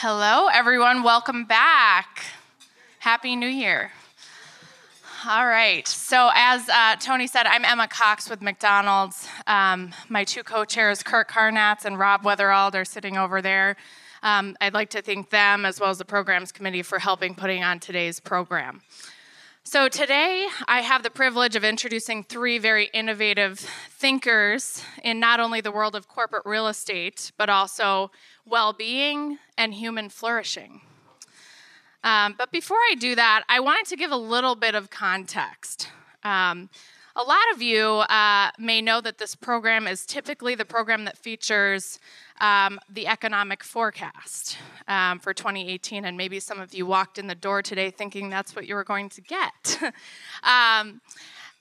Hello, everyone. Welcome back. Happy New Year. All right. So, as uh, Tony said, I'm Emma Cox with McDonald's. Um, my two co chairs, Kurt Karnatz and Rob Weatherald, are sitting over there. Um, I'd like to thank them as well as the programs committee for helping putting on today's program. So, today I have the privilege of introducing three very innovative thinkers in not only the world of corporate real estate, but also well being and human flourishing. Um, but before I do that, I wanted to give a little bit of context. Um, a lot of you uh, may know that this program is typically the program that features um, the economic forecast um, for 2018, and maybe some of you walked in the door today thinking that's what you were going to get. um,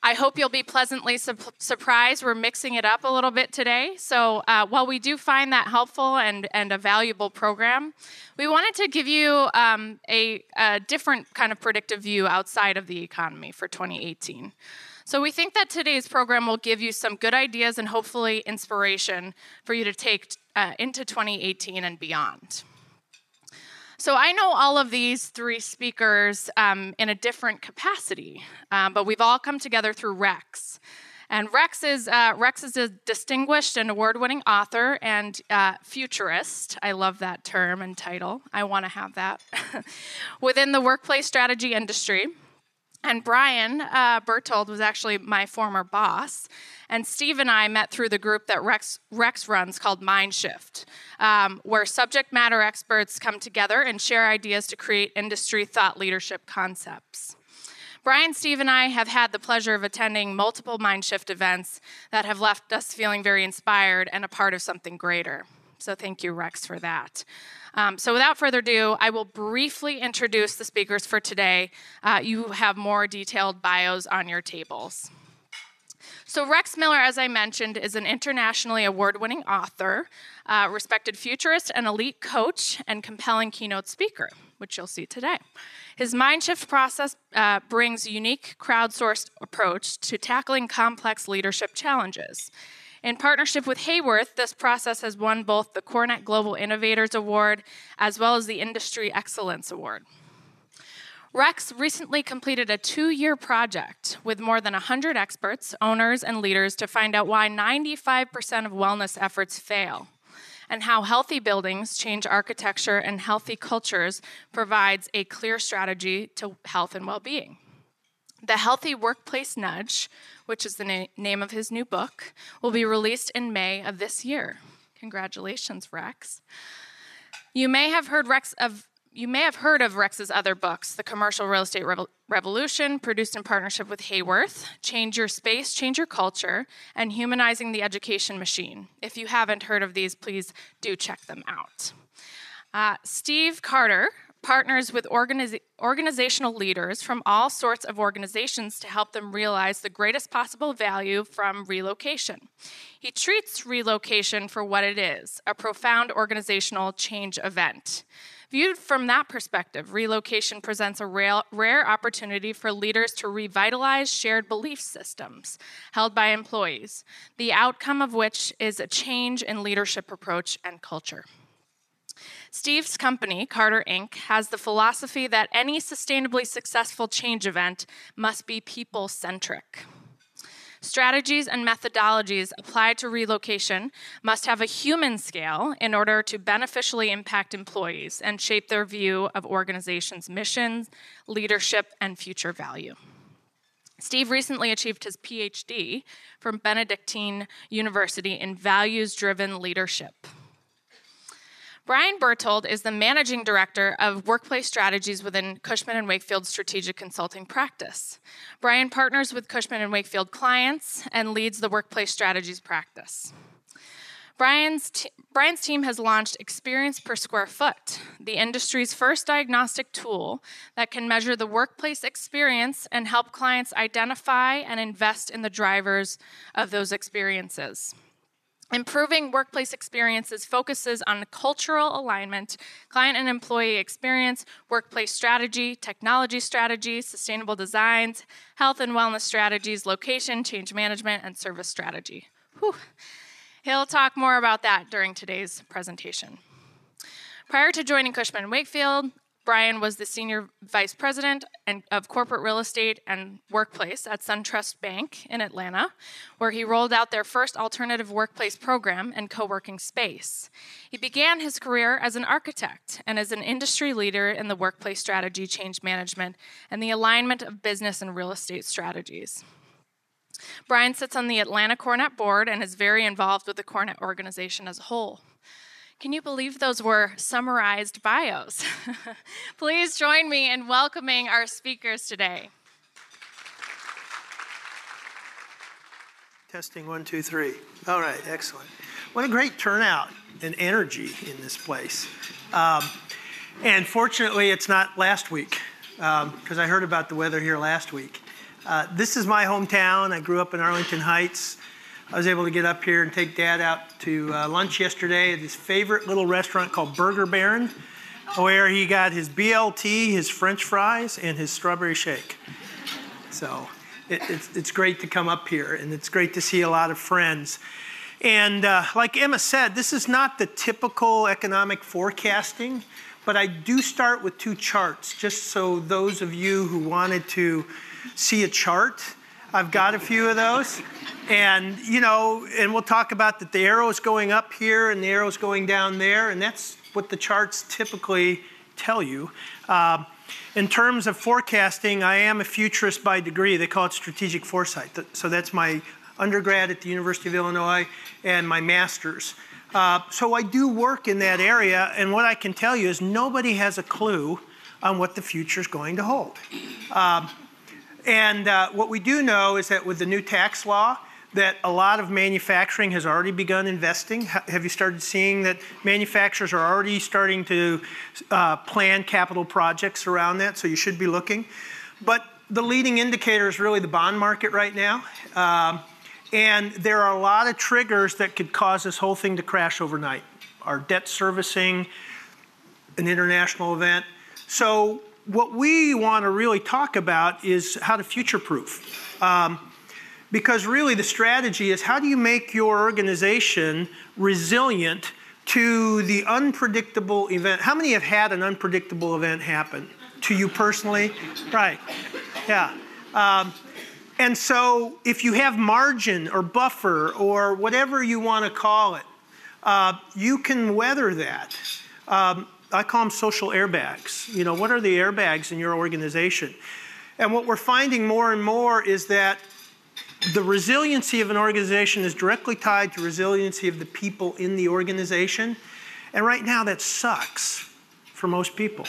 I hope you'll be pleasantly su- surprised. We're mixing it up a little bit today. So, uh, while we do find that helpful and, and a valuable program, we wanted to give you um, a, a different kind of predictive view outside of the economy for 2018. So, we think that today's program will give you some good ideas and hopefully inspiration for you to take uh, into 2018 and beyond. So I know all of these three speakers um, in a different capacity, um, but we've all come together through Rex. And Rex is, uh, Rex is a distinguished and award winning author and uh, futurist. I love that term and title. I want to have that within the workplace strategy industry. And Brian uh, Berthold was actually my former boss. And Steve and I met through the group that Rex, Rex runs called Mindshift, um, where subject matter experts come together and share ideas to create industry thought leadership concepts. Brian, Steve, and I have had the pleasure of attending multiple Mindshift events that have left us feeling very inspired and a part of something greater. So, thank you, Rex, for that. Um, so, without further ado, I will briefly introduce the speakers for today. Uh, you have more detailed bios on your tables. So, Rex Miller, as I mentioned, is an internationally award winning author, uh, respected futurist, and elite coach, and compelling keynote speaker, which you'll see today. His Mindshift process uh, brings a unique crowdsourced approach to tackling complex leadership challenges. In partnership with Haworth, this process has won both the CoreNet Global Innovators Award as well as the Industry Excellence Award. Rex recently completed a two year project with more than 100 experts, owners, and leaders to find out why 95% of wellness efforts fail and how healthy buildings change architecture and healthy cultures provides a clear strategy to health and well being. The Healthy Workplace Nudge, which is the na- name of his new book, will be released in May of this year. Congratulations, Rex. You may have heard Rex of you may have heard of Rex's other books, The Commercial Real Estate Revolution, produced in partnership with Haworth, Change Your Space, Change Your Culture, and Humanizing the Education Machine. If you haven't heard of these, please do check them out. Uh, Steve Carter partners with organiz- organizational leaders from all sorts of organizations to help them realize the greatest possible value from relocation. He treats relocation for what it is a profound organizational change event. Viewed from that perspective, relocation presents a rare, rare, opportunity for leaders to revitalize shared belief systems held by employees, the outcome of which is a change in leadership approach and culture. Steve's company, Carter Inc., has the philosophy that any sustainably successful change event must be people centric. Strategies and methodologies applied to relocation must have a human scale in order to beneficially impact employees and shape their view of organizations' missions, leadership, and future value. Steve recently achieved his PhD from Benedictine University in values driven leadership. Brian Berthold is the managing director of workplace strategies within Cushman and Wakefield Strategic Consulting Practice. Brian partners with Cushman and Wakefield clients and leads the workplace strategies practice. Brian's, t- Brian's team has launched Experience Per Square Foot, the industry's first diagnostic tool that can measure the workplace experience and help clients identify and invest in the drivers of those experiences. Improving workplace experiences focuses on cultural alignment, client and employee experience, workplace strategy, technology strategy, sustainable designs, health and wellness strategies, location, change management, and service strategy. Whew. He'll talk more about that during today's presentation. Prior to joining Cushman Wakefield, Brian was the senior vice president and, of corporate real estate and workplace at SunTrust Bank in Atlanta, where he rolled out their first alternative workplace program and co working space. He began his career as an architect and as an industry leader in the workplace strategy, change management, and the alignment of business and real estate strategies. Brian sits on the Atlanta CoreNet board and is very involved with the CoreNet organization as a whole. Can you believe those were summarized bios? Please join me in welcoming our speakers today. Testing one, two, three. All right, excellent. What a great turnout and energy in this place. Um, and fortunately, it's not last week, because um, I heard about the weather here last week. Uh, this is my hometown. I grew up in Arlington Heights. I was able to get up here and take Dad out to uh, lunch yesterday at his favorite little restaurant called Burger Baron, where he got his BLT, his French fries, and his strawberry shake. So it, it's, it's great to come up here, and it's great to see a lot of friends. And uh, like Emma said, this is not the typical economic forecasting, but I do start with two charts, just so those of you who wanted to see a chart, I've got a few of those. And, you know, and we'll talk about that the arrow is going up here and the arrow is going down there, and that's what the charts typically tell you. Uh, in terms of forecasting, I am a futurist by degree. They call it strategic foresight. So that's my undergrad at the University of Illinois and my master's. Uh, so I do work in that area, and what I can tell you is nobody has a clue on what the future is going to hold. Um, and uh, what we do know is that with the new tax law, that a lot of manufacturing has already begun investing. Have you started seeing that manufacturers are already starting to uh, plan capital projects around that? So you should be looking. But the leading indicator is really the bond market right now. Um, and there are a lot of triggers that could cause this whole thing to crash overnight. Our debt servicing, an international event. So what we want to really talk about is how to future proof. Um, because really, the strategy is how do you make your organization resilient to the unpredictable event? How many have had an unpredictable event happen to you personally? Right. Yeah. Um, and so, if you have margin or buffer or whatever you want to call it, uh, you can weather that. Um, I call them social airbags. You know, what are the airbags in your organization? And what we're finding more and more is that the resiliency of an organization is directly tied to resiliency of the people in the organization. And right now, that sucks for most people.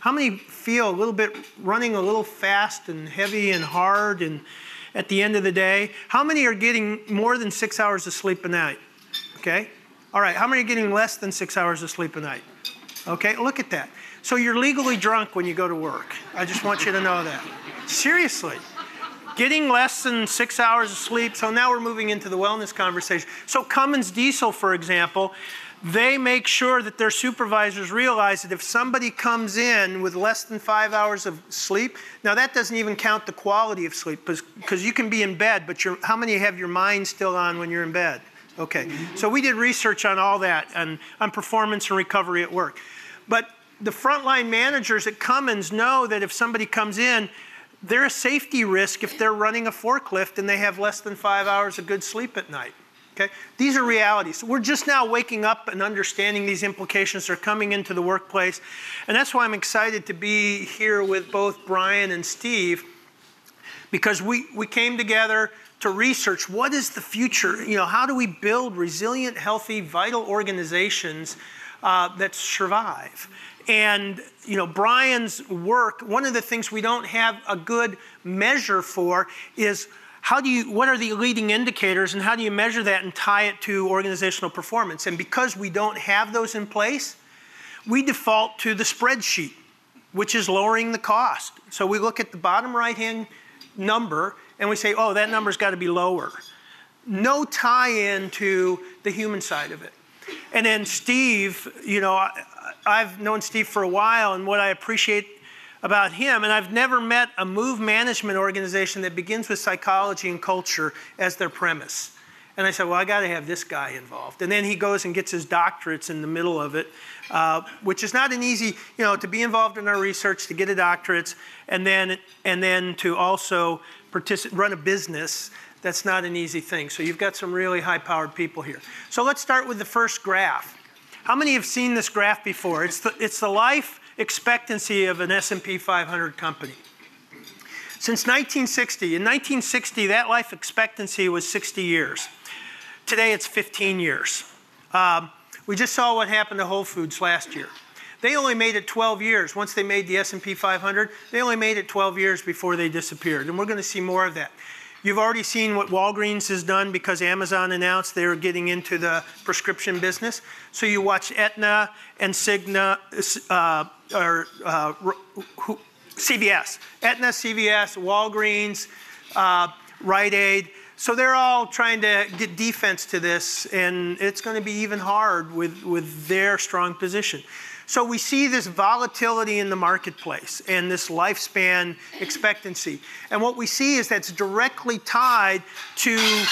How many feel a little bit running a little fast and heavy and hard and at the end of the day? How many are getting more than six hours of sleep a night? Okay? All right, how many are getting less than six hours of sleep a night? Okay, look at that. So you're legally drunk when you go to work. I just want you to know that. Seriously getting less than six hours of sleep. So now we're moving into the wellness conversation. So Cummins Diesel, for example, they make sure that their supervisors realize that if somebody comes in with less than five hours of sleep, now that doesn't even count the quality of sleep because you can be in bed, but how many have your mind still on when you're in bed? Okay, so we did research on all that and on performance and recovery at work. But the frontline managers at Cummins know that if somebody comes in, they're a safety risk if they're running a forklift and they have less than five hours of good sleep at night. Okay? These are realities. We're just now waking up and understanding these implications. They're coming into the workplace. And that's why I'm excited to be here with both Brian and Steve because we, we came together to research what is the future? You know, how do we build resilient, healthy, vital organizations uh, that survive? And you know, Brian's work, one of the things we don't have a good measure for is how do you what are the leading indicators and how do you measure that and tie it to organizational performance? And because we don't have those in place, we default to the spreadsheet, which is lowering the cost. So we look at the bottom right-hand number and we say, "Oh, that number's got to be lower." No tie in to the human side of it. And then Steve, you know, I've known Steve for a while, and what I appreciate about him, and I've never met a move management organization that begins with psychology and culture as their premise. And I said, well, I got to have this guy involved. And then he goes and gets his doctorates in the middle of it, uh, which is not an easy, you know, to be involved in our research, to get a doctorate, and then and then to also run a business. That's not an easy thing. So you've got some really high-powered people here. So let's start with the first graph. How many have seen this graph before? It's the, it's the life expectancy of an S&P 500 company. Since 1960, in 1960, that life expectancy was 60 years. Today it's 15 years. Um, we just saw what happened to Whole Foods last year. They only made it 12 years. Once they made the S&P 500, they only made it 12 years before they disappeared. And we're going to see more of that. You've already seen what Walgreens has done because Amazon announced they were getting into the prescription business. So you watch Aetna and Cigna, uh, or uh, who, CVS, Aetna, CVS, Walgreens, uh, Rite Aid. So they're all trying to get defense to this, and it's going to be even hard with, with their strong position. So we see this volatility in the marketplace and this lifespan expectancy. And what we see is that's directly tied to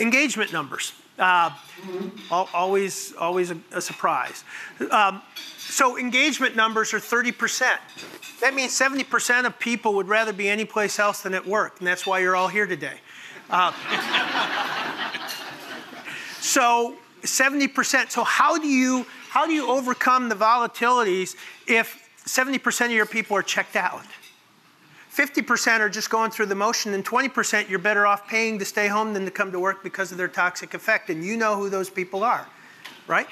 engagement numbers. Uh, always, always a, a surprise. Um, so engagement numbers are 30%. That means 70% of people would rather be anyplace else than at work, and that's why you're all here today. Uh, so 70%. So how do you how do you overcome the volatilities if 70% of your people are checked out? 50% are just going through the motion, and 20% you're better off paying to stay home than to come to work because of their toxic effect. And you know who those people are, right?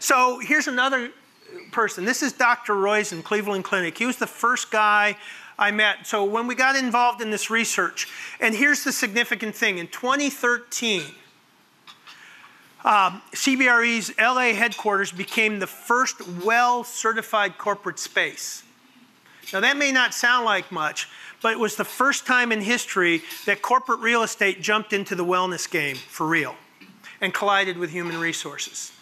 So here's another person. This is Dr. Roizen, Cleveland Clinic. He was the first guy I met. So when we got involved in this research, and here's the significant thing in 2013, um, CBRE's LA headquarters became the first well certified corporate space. Now, that may not sound like much, but it was the first time in history that corporate real estate jumped into the wellness game for real and collided with human resources.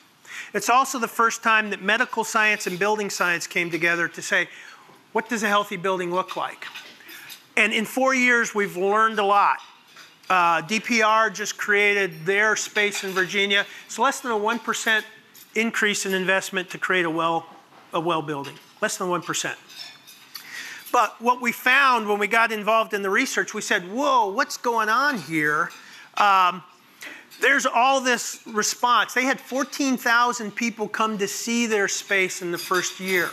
It's also the first time that medical science and building science came together to say, what does a healthy building look like? And in four years, we've learned a lot. Uh, DPR just created their space in Virginia. It's less than a 1% increase in investment to create a well, a well building, less than 1%. But what we found when we got involved in the research, we said, whoa, what's going on here? Um, there's all this response. They had 14,000 people come to see their space in the first year.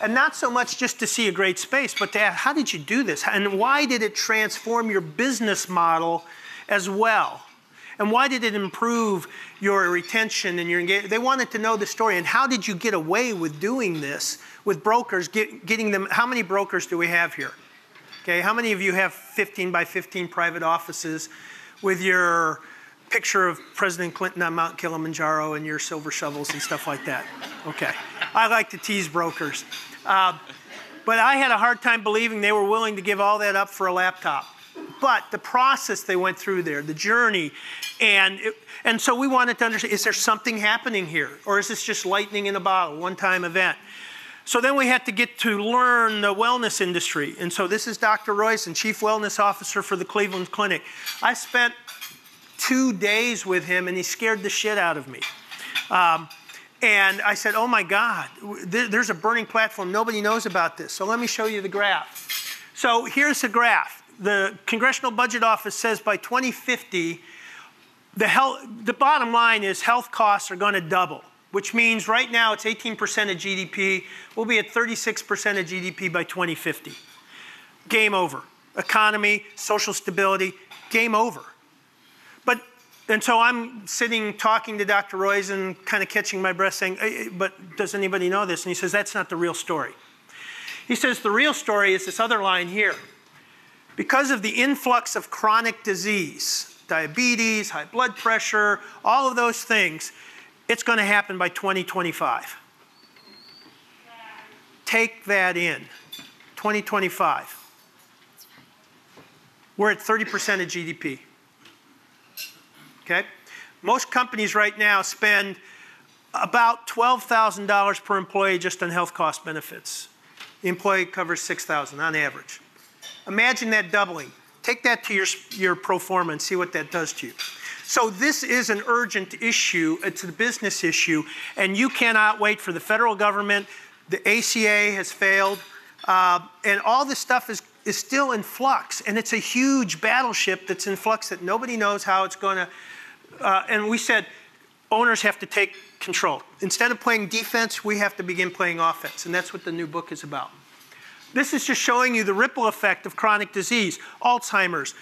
And not so much just to see a great space, but to ask, how did you do this? And why did it transform your business model as well? And why did it improve your retention and your engagement? They wanted to know the story. And how did you get away with doing this with brokers, get, getting them? How many brokers do we have here? Okay, how many of you have 15 by 15 private offices with your picture of President Clinton on Mount Kilimanjaro and your silver shovels and stuff like that? Okay, I like to tease brokers. Uh, but I had a hard time believing they were willing to give all that up for a laptop. But the process they went through there, the journey, and it, and so we wanted to understand: is there something happening here, or is this just lightning in a bottle, one-time event? So then we had to get to learn the wellness industry, and so this is Dr. Roizen, Chief Wellness Officer for the Cleveland Clinic. I spent two days with him, and he scared the shit out of me. Um, and I said, Oh my God, there's a burning platform. Nobody knows about this. So let me show you the graph. So here's the graph. The Congressional Budget Office says by 2050, the, health, the bottom line is health costs are going to double, which means right now it's 18% of GDP. We'll be at 36% of GDP by 2050. Game over. Economy, social stability, game over. But and so I'm sitting talking to Dr. Roizen, kind of catching my breath, saying, But does anybody know this? And he says, That's not the real story. He says, The real story is this other line here. Because of the influx of chronic disease, diabetes, high blood pressure, all of those things, it's going to happen by 2025. Take that in. 2025. We're at 30% of GDP. Okay? Most companies right now spend about $12,000 per employee just on health cost benefits. The employee covers 6,000 on average. Imagine that doubling. Take that to your, your pro forma and see what that does to you. So this is an urgent issue. It's a business issue, and you cannot wait for the federal government. The ACA has failed, uh, and all this stuff is is still in flux, and it's a huge battleship that's in flux that nobody knows how it's going to. Uh, and we said owners have to take control. Instead of playing defense, we have to begin playing offense, and that's what the new book is about. This is just showing you the ripple effect of chronic disease, Alzheimer's,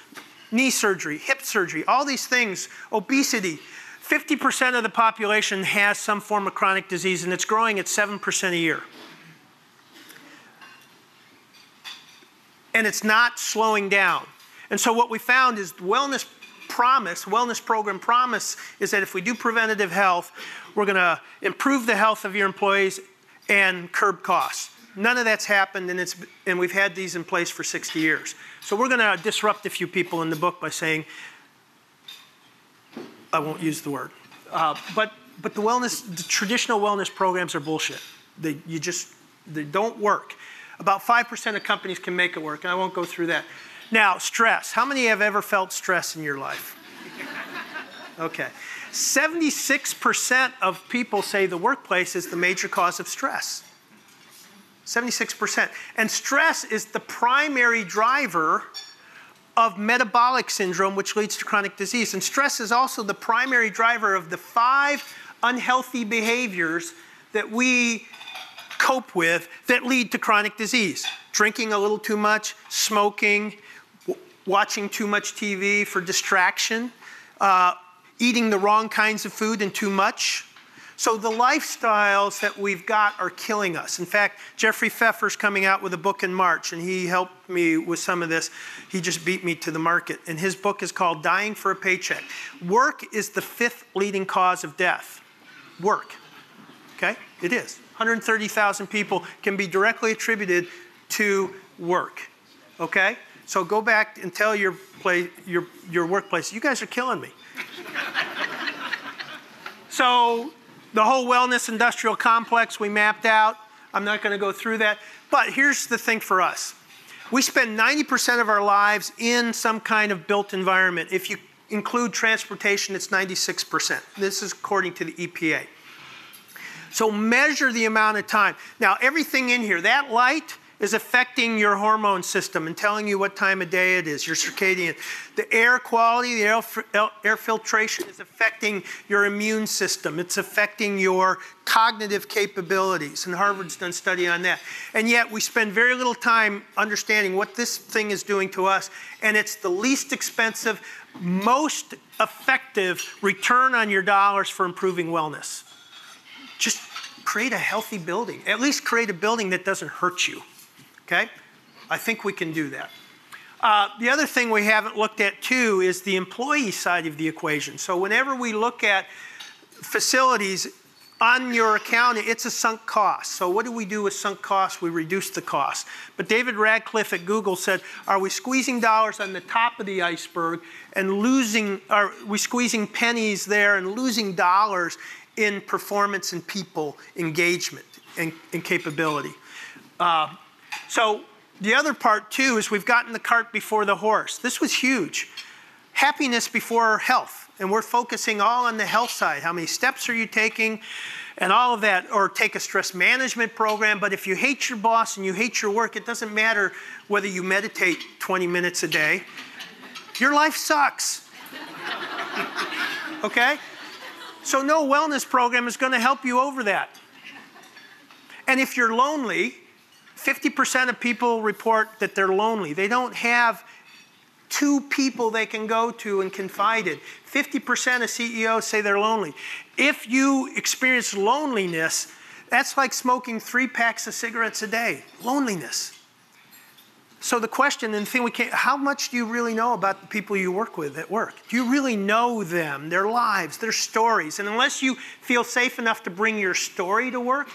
knee surgery, hip surgery, all these things, obesity. 50% of the population has some form of chronic disease, and it's growing at 7% a year. And it's not slowing down. And so, what we found is wellness promise, wellness program promise, is that if we do preventative health, we're going to improve the health of your employees and curb costs. None of that's happened, and, it's, and we've had these in place for 60 years. So we're going to disrupt a few people in the book by saying, I won't use the word, uh, but, but the wellness, the traditional wellness programs are bullshit. They, you just, they don't work. About 5% of companies can make it work, and I won't go through that. Now, stress. How many have ever felt stress in your life? Okay. 76% of people say the workplace is the major cause of stress. 76%. And stress is the primary driver of metabolic syndrome, which leads to chronic disease. And stress is also the primary driver of the five unhealthy behaviors that we cope with that lead to chronic disease drinking a little too much, smoking, watching too much TV for distraction, uh, eating the wrong kinds of food and too much, so the lifestyles that we've got are killing us. In fact, Jeffrey Pfeffer's coming out with a book in March, and he helped me with some of this. He just beat me to the market. And his book is called Dying for a Paycheck. Work is the fifth leading cause of death. Work. Okay? It is. 130,000 people can be directly attributed to work. Okay? So go back and tell your, play, your, your workplace, you guys are killing me. so the whole wellness industrial complex we mapped out. I'm not going to go through that. But here's the thing for us we spend 90% of our lives in some kind of built environment. If you include transportation, it's 96%. This is according to the EPA. So measure the amount of time. Now, everything in here, that light, is affecting your hormone system and telling you what time of day it is, your circadian. The air quality, the air, air, filtration is affecting your immune system. It's affecting your cognitive capabilities. And Harvard's done study on that. And yet we spend very little time understanding what this thing is doing to us. And it's the least expensive, most effective return on your dollars for improving wellness. Just create a healthy building. At least create a building that doesn't hurt you. Okay? I think we can do that. Uh, the other thing we haven't looked at too is the employee side of the equation. So whenever we look at facilities on your account, it's a sunk cost. So what do we do with sunk costs? We reduce the cost. But David Radcliffe at Google said, are we squeezing dollars on the top of the iceberg and losing, are we squeezing pennies there and losing dollars in performance and people engagement and, and capability? Uh, so the other part too is we've gotten the cart before the horse. This was huge. Happiness before health. And we're focusing all on the health side. How many steps are you taking? And all of that, or take a stress management program. But if you hate your boss and you hate your work, it doesn't matter whether you meditate 20 minutes a day. Your life sucks. okay? So, no wellness program is going to help you over that. And if you're lonely, 50% of people report that they're lonely. They don't have two people they can go to and confide in. 50% of CEOs say they're lonely. If you experience loneliness, that's like smoking three packs of cigarettes a day. Loneliness. So the question and the thing we can't, how much do you really know about the people you work with at work? Do you really know them, their lives, their stories? And unless you feel safe enough to bring your story to work,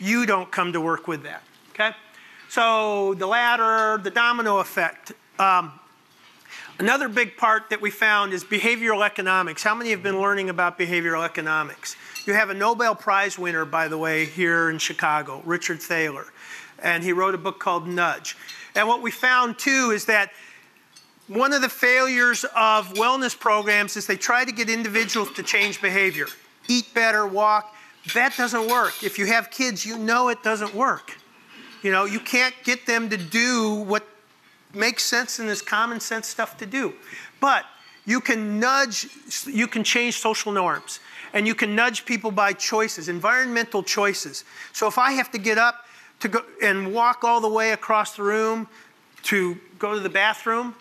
you don't come to work with that. Okay? So the ladder, the domino effect. Um, another big part that we found is behavioral economics. How many have been learning about behavioral economics? You have a Nobel Prize winner, by the way, here in Chicago, Richard Thaler. And he wrote a book called Nudge. And what we found too is that one of the failures of wellness programs is they try to get individuals to change behavior, eat better, walk. That doesn't work. If you have kids, you know it doesn't work. You know, you can't get them to do what makes sense and is common sense stuff to do. But you can nudge, you can change social norms, and you can nudge people by choices, environmental choices. So if I have to get up to go and walk all the way across the room to go to the bathroom,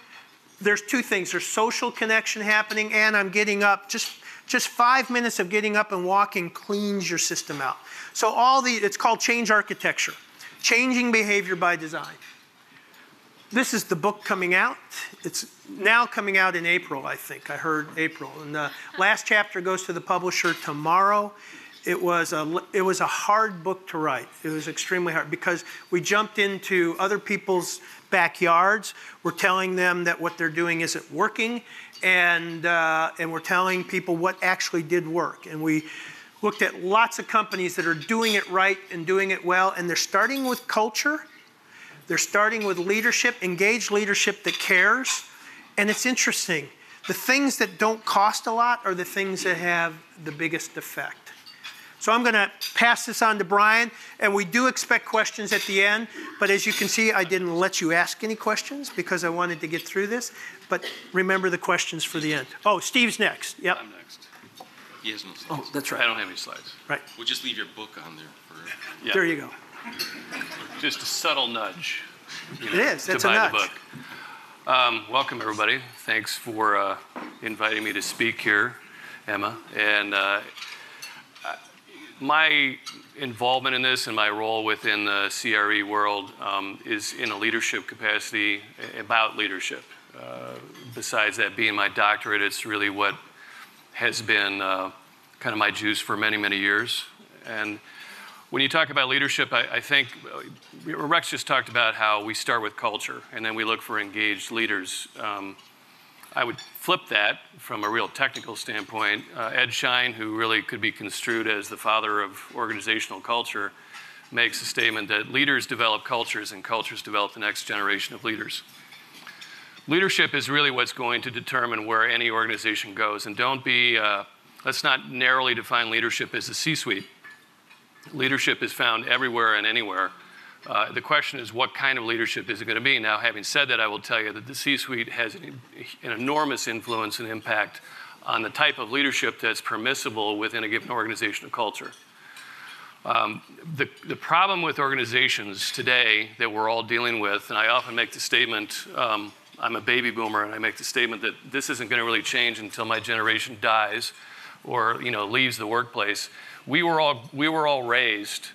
there's two things. There's social connection happening, and I'm getting up. Just just five minutes of getting up and walking cleans your system out. So all the it's called change architecture, changing behavior by design. This is the book coming out. It's now coming out in April, I think. I heard April. And the last chapter goes to the publisher tomorrow. It was a it was a hard book to write. It was extremely hard because we jumped into other people's backyards. We're telling them that what they're doing isn't working, and uh, and we're telling people what actually did work. And we looked at lots of companies that are doing it right and doing it well, and they're starting with culture. They're starting with leadership, engaged leadership that cares. And it's interesting. The things that don't cost a lot are the things that have the biggest effect. So I'm going to pass this on to Brian, and we do expect questions at the end. But as you can see, I didn't let you ask any questions because I wanted to get through this. But remember the questions for the end. Oh, Steve's next. Yep. I'm next. He has no slides. Oh, that's right. I right. don't have any slides. Right. We'll just leave your book on there for. Yeah, There you go. Just a subtle nudge. you It know, is. to a buy nudge. the book. Um, welcome, everybody. Thanks for uh, inviting me to speak here, Emma. And uh, I- my involvement in this and my role within the CRE world um, is in a leadership capacity about leadership. Uh, besides that being my doctorate, it's really what has been uh, kind of my juice for many, many years. And when you talk about leadership, I, I think Rex just talked about how we start with culture and then we look for engaged leaders. Um, I would flip that from a real technical standpoint. Uh, Ed Schein, who really could be construed as the father of organizational culture, makes a statement that leaders develop cultures and cultures develop the next generation of leaders. Leadership is really what's going to determine where any organization goes. And don't be, uh, let's not narrowly define leadership as the C suite. Leadership is found everywhere and anywhere. Uh, the question is, what kind of leadership is it going to be? Now, having said that, I will tell you that the C suite has an, an enormous influence and impact on the type of leadership that's permissible within a given organizational culture. Um, the, the problem with organizations today that we're all dealing with, and I often make the statement, um, I'm a baby boomer, and I make the statement that this isn't going to really change until my generation dies or you know leaves the workplace. We were all we were all raised,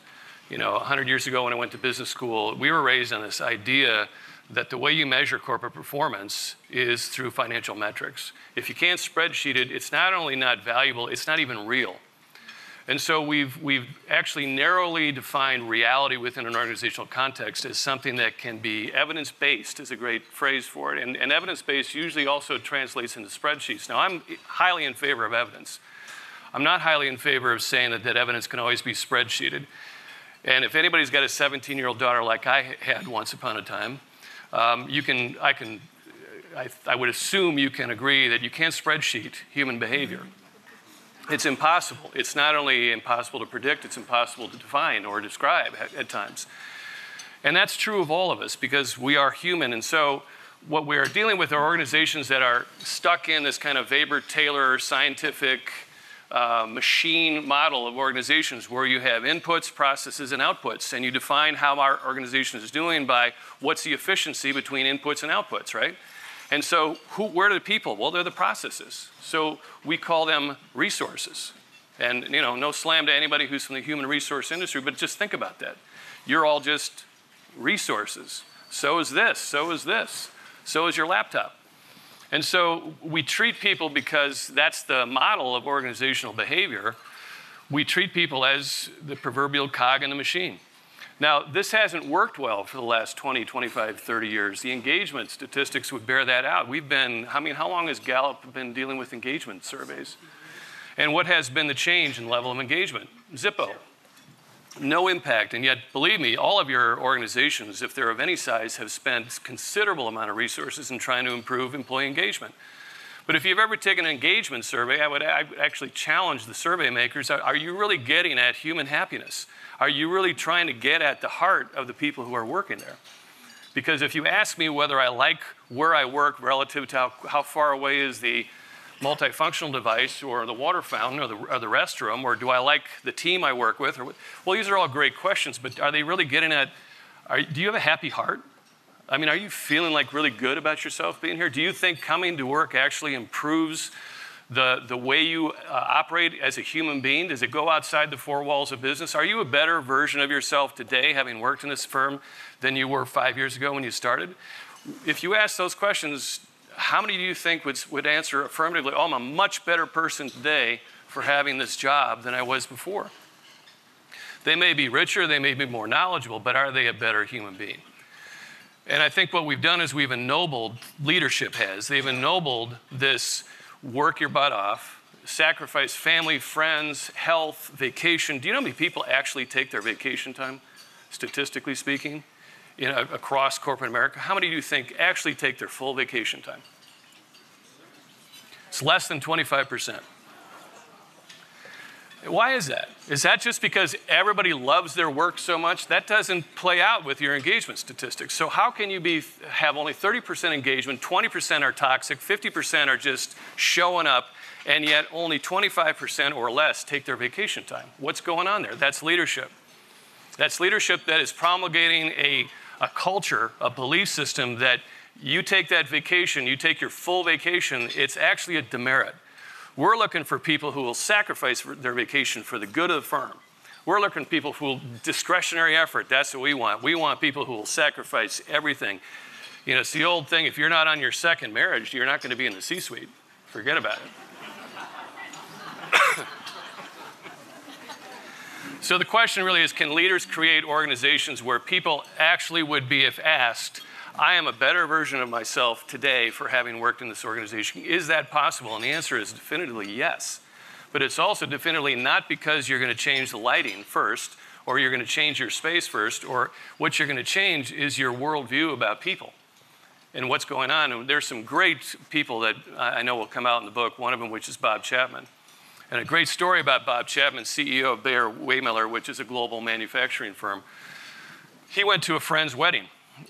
you know, 100 years ago when I went to business school, we were raised on this idea that the way you measure corporate performance is through financial metrics. If you can't spreadsheet it, it's not only not valuable, it's not even real. And so we've, we've actually narrowly defined reality within an organizational context as something that can be evidence based, is a great phrase for it. And, and evidence based usually also translates into spreadsheets. Now, I'm highly in favor of evidence. I'm not highly in favor of saying that, that evidence can always be spreadsheeted. And if anybody's got a 17 year old daughter like I had once upon a time, um, you can, I can, I, I would assume you can agree that you can't spreadsheet human behavior. It's impossible. It's not only impossible to predict, it's impossible to define or describe at, at, times. And that's true of all of us because we are human. And so, what we are dealing with are organizations that are stuck in this kind of Weber Taylor scientific uh, machine model of organizations where you have inputs, processes, and outputs. And you define how our organization is doing by what's the efficiency between inputs and outputs, right? And so, who, where are the people? Well, they're the processes. So we call them resources. And you know, no slam to anybody who's from the human resource industry, but just think about that. You're all just resources. So is this. So is this. So is your laptop. And so we treat people because that's the model of organizational behavior. We treat people as the proverbial cog in the machine. Now, this hasn't worked well for the last 20, 25, 30 years. The engagement statistics would bear that out. We've been, I mean, how long has Gallup been dealing with engagement surveys? And what has been the change in level of engagement? Zippo. no impact. And yet, believe me, all of your organizations, if they're of any size, have spent considerable amount of resources in trying to improve employee engagement. But if you've ever taken an engagement survey, I would, actually challenge the survey makers are you really getting at human happiness? Are you really trying to get at the heart of the people who are working there? Because if you ask me whether I like where I work relative to how, how far away is the multifunctional device or the water fountain or the, or the restroom, or do I like the team I work with? Or, well, these are all great questions, but are they really getting at, are, do you have a happy heart? I mean, are you feeling like really good about yourself being here? Do you think coming to work actually improves the, the way you uh, operate as a human being? Does it go outside the four walls of business? Are you a better version of yourself today, having worked in this firm, than you were five years ago when you started? If you ask those questions, how many do you think would, would answer affirmatively, oh, I'm a much better person today for having this job than I was before? They may be richer, they may be more knowledgeable, but are they a better human being? And I think what we've done is we've ennobled, leadership has, they've ennobled this work your butt off, sacrifice family, friends, health, vacation. Do you know how many people actually take their vacation time, statistically speaking, you know, across corporate America? How many do you think actually take their full vacation time? It's less than 25%. Why is that? Is that just because everybody loves their work so much? That doesn't play out with your engagement statistics. So how can you be have only 30% engagement, 20% are toxic, 50% are just showing up, and yet only 25% or less take their vacation time? What's going on there? That's leadership. That's leadership that is promulgating a, a culture, a belief system that you take that vacation, you take your full vacation, it's actually a demerit. We're looking for people who will sacrifice their vacation for the good of the firm. We're looking for people who will discretionary effort. That's what we want. We want people who will sacrifice everything. You know, it's the old thing if you're not on your second marriage, you're not going to be in the C suite. Forget about it. so the question really is can leaders create organizations where people actually would be, if asked, I am a better version of myself today for having worked in this organization. Is that possible? And the answer is definitively yes. But it's also definitively not because you're going to change the lighting first, or you're going to change your space first, or what you're going to change is your worldview about people and what's going on. And there's some great people that I know will come out in the book, one of them, which is Bob Chapman. And a great story about Bob Chapman, CEO of Barry Wehmiller, which is a global manufacturing firm. He went to a friend's wedding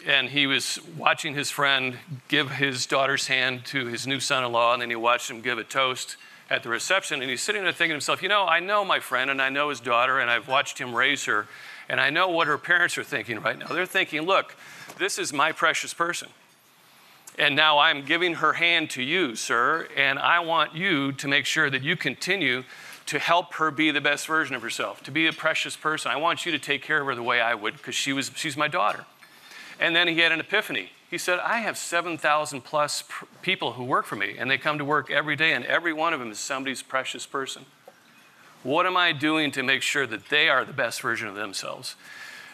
and he was watching his friend give his daughter's hand to his new son in law, and then he watched him give a toast at the reception. And he's sitting there thinking to himself, you know, I know my friend, and I know his daughter, and I've watched him raise her, and I know what her parents are thinking right now. They're thinking, look, this is my precious person. And now I'm giving her hand to you, sir, and I want you to make sure that you continue to help her be the best version of herself, to be a precious person. I want you to take care of her the way I would, because she was, she's my daughter. And then he had an epiphany. He said, I have 7,000 plus pr- people who work for me, and they come to work every day, and every one of them is somebody's precious person. What am I doing to make sure that they are the best version of themselves?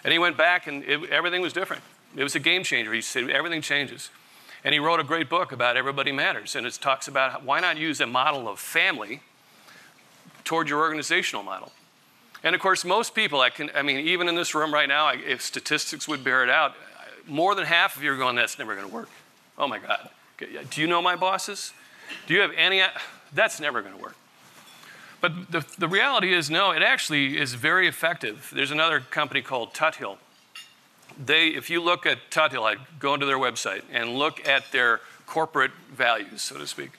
And he went back, and it, everything was different. It was a game changer. He said, everything changes. And he wrote a great book about Everybody Matters, and it talks about why not use a model of family toward your organizational model. And of course, most people, I, can, I mean, even in this room right now, if statistics would bear it out, more than half of you are going, that's never going to work. Oh my God. Do you know my bosses? Do you have any? That's never going to work. But the, the reality is, no, it actually is very effective. There's another company called Tuthill. They, if you look at Tuthill, I go into their website and look at their corporate values, so to speak.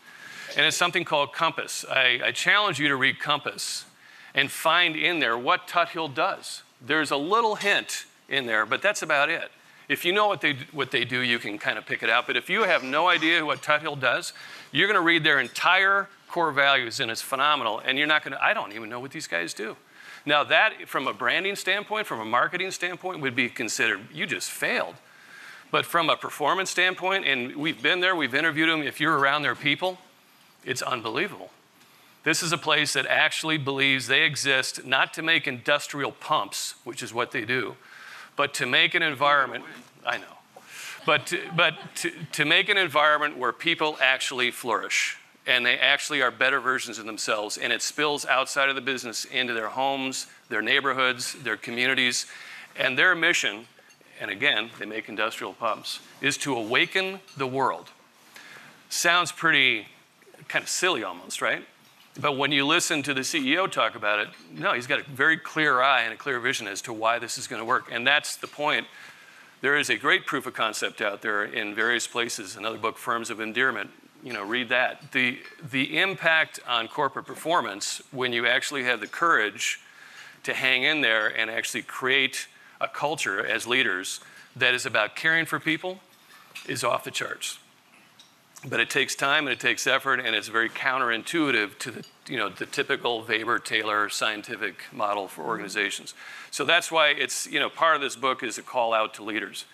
And it's something called Compass. I, I challenge you to read Compass and find in there what Tuthill does. There's a little hint in there, but that's about it. If you know what they, what they do, you can kind of pick it out. But if you have no idea what Tuthill does, you're going to read their entire core values, and it's phenomenal. And you're not going to, I don't even know what these guys do. Now, that from a branding standpoint, from a marketing standpoint, would be considered, you just failed. But from a performance standpoint, and we've been there, we've interviewed them, if you're around their people, it's unbelievable. This is a place that actually believes they exist not to make industrial pumps, which is what they do, but to make an environment, I know, but, to, but to, to make an environment where people actually flourish and they actually are better versions of themselves and it spills outside of the business into their homes, their neighborhoods, their communities, and their mission, and again, they make industrial pumps, is to awaken the world. Sounds pretty kind of silly almost, right? But when you listen to the CEO talk about it, no, he's got a very clear eye and a clear vision as to why this is going to work. And that's the point. There is a great proof of concept out there in various places. Another book, Firms of Endearment, you know, read that. The, the impact on corporate performance when you actually have the courage to hang in there and actually create a culture as leaders that is about caring for people is off the charts. But it takes time and it takes effort, and it's very counterintuitive to the, you know, the typical Weber-Taylor scientific model for organizations. So that's why it's, you know, part of this book is a call out to leaders.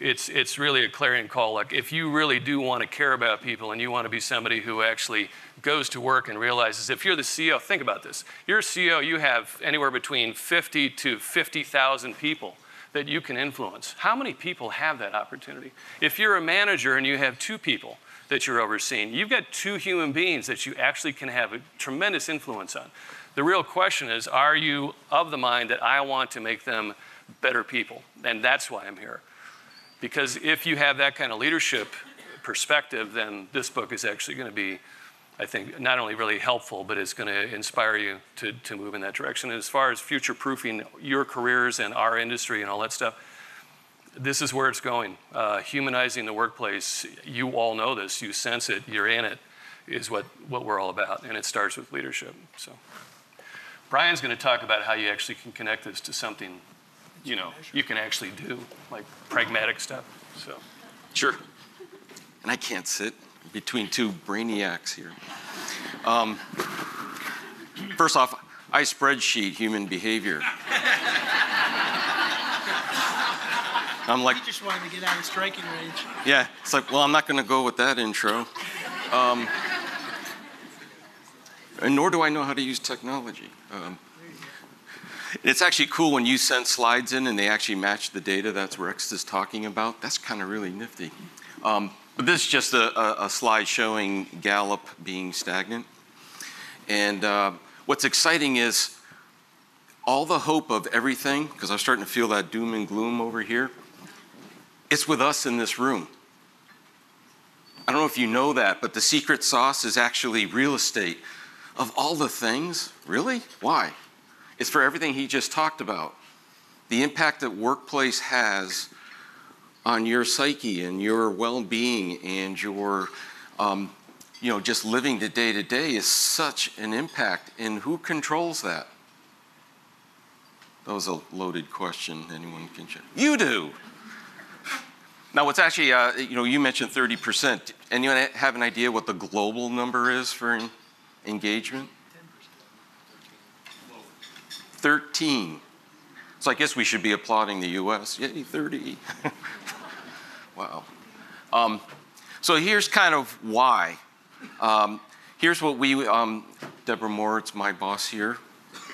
It's, it's really a clarion call. Like, if you really do want to care about people and you want to be somebody who actually goes to work and realizes if you're the CEO, think about this. You're a CEO, you have anywhere between 50 to 50,000 people that you can influence. How many people have that opportunity? If you're a manager and you have two people, that you're overseeing. You've got two human beings that you actually can have a tremendous influence on. The real question is are you of the mind that I want to make them better people? And that's why I'm here. Because if you have that kind of leadership perspective, then this book is actually going to be, I think, not only really helpful, but it's going to inspire you to, to move in that direction. And as far as future proofing your careers and our industry and all that stuff, this is where it's going. Uh, humanizing the workplace, you all know this, you sense it, you're in it, is what, what we're all about. And it starts with leadership. So, Brian's going to talk about how you actually can connect this to something, you know, you can actually do, like pragmatic stuff. So, Sure. And I can't sit between two brainiacs here. Um, first off, I spreadsheet human behavior. I'm like, He just wanted to get out of striking range. yeah, it's like, well, I'm not going to go with that intro. Um, and nor do I know how to use technology. Um, it's actually cool when you send slides in and they actually match the data that's Rex is talking about. That's kind of really nifty. Um, but this is just a, a, a, slide showing Gallup being stagnant. And uh, what's exciting is all the hope of everything, because I'm starting to feel that doom and gloom over here, it's with us in this room. I don't know if you know that, but the secret sauce is actually real estate. Of all the things, really? Why? It's for everything he just talked about. The impact that workplace has on your psyche and your well-being and your, um, you know, just living the day to day is such an impact. And who controls that? That was a loaded question. Anyone can check. You do. Now, what's actually, uh, you know, you mentioned 30%. Anyone have an idea what the global number is for engagement? 13. So I guess we should be applauding the US. Yay, 30. wow. Um, so here's kind of why. Um, here's what we, um, Deborah Moore, it's my boss here.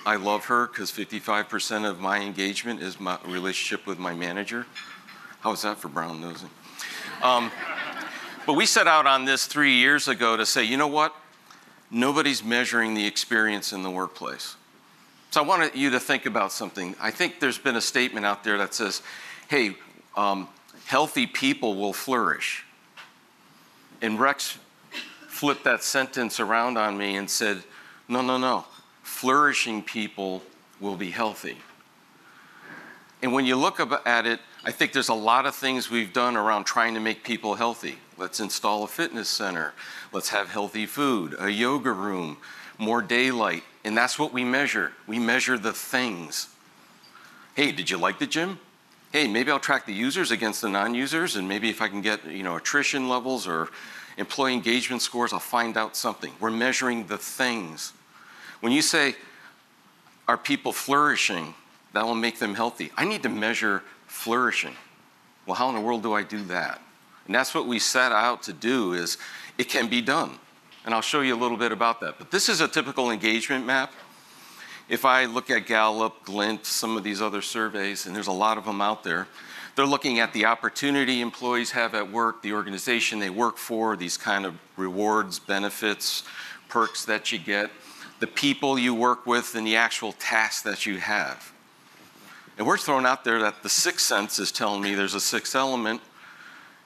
I love her because 55% of my engagement is my relationship with my manager. How was that for brown nosing? Um, but we set out on this three years ago to say, you know what? Nobody's measuring the experience in the workplace. So I wanted you to think about something. I think there's been a statement out there that says, hey, um, healthy people will flourish. And Rex flipped that sentence around on me and said, no, no, no. Flourishing people will be healthy. And when you look at it, I think there's a lot of things we've done around trying to make people healthy. Let's install a fitness center. Let's have healthy food, a yoga room, more daylight. And that's what we measure. We measure the things. Hey, did you like the gym? Hey, maybe I'll track the users against the non-users and maybe if I can get, you know, attrition levels or employee engagement scores, I'll find out something. We're measuring the things. When you say, are people flourishing? That will make them healthy. I need to measure flourishing. Well, how in the world do I do that? And that's what we set out to do is it can be done. And I'll show you a little bit about that. But this is a typical engagement map. If I look at Gallup, Glint, some of these other surveys, and there's a lot of them out there, they're looking at the opportunity employees have at work, the organization they work for, these kind of rewards, benefits, perks that you get. the people you work with, and the actual tasks that you have. And we're throwing out there that the sixth sense is telling me there's a sixth element,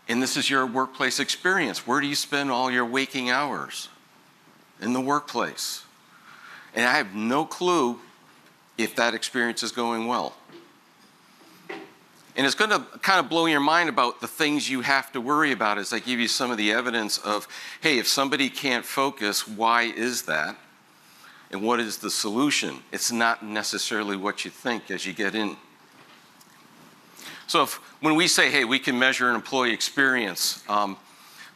and this is your workplace experience. Where do you spend all your waking hours? In the workplace. And I have no clue if that experience is going well. And it's going to kind of blow your mind about the things you have to worry about as I give you some of the evidence of, hey, if somebody can't focus, why is that? And what is the solution? It's not necessarily what you think as you get in. So if, when we say, hey, we can measure an employee experience, um,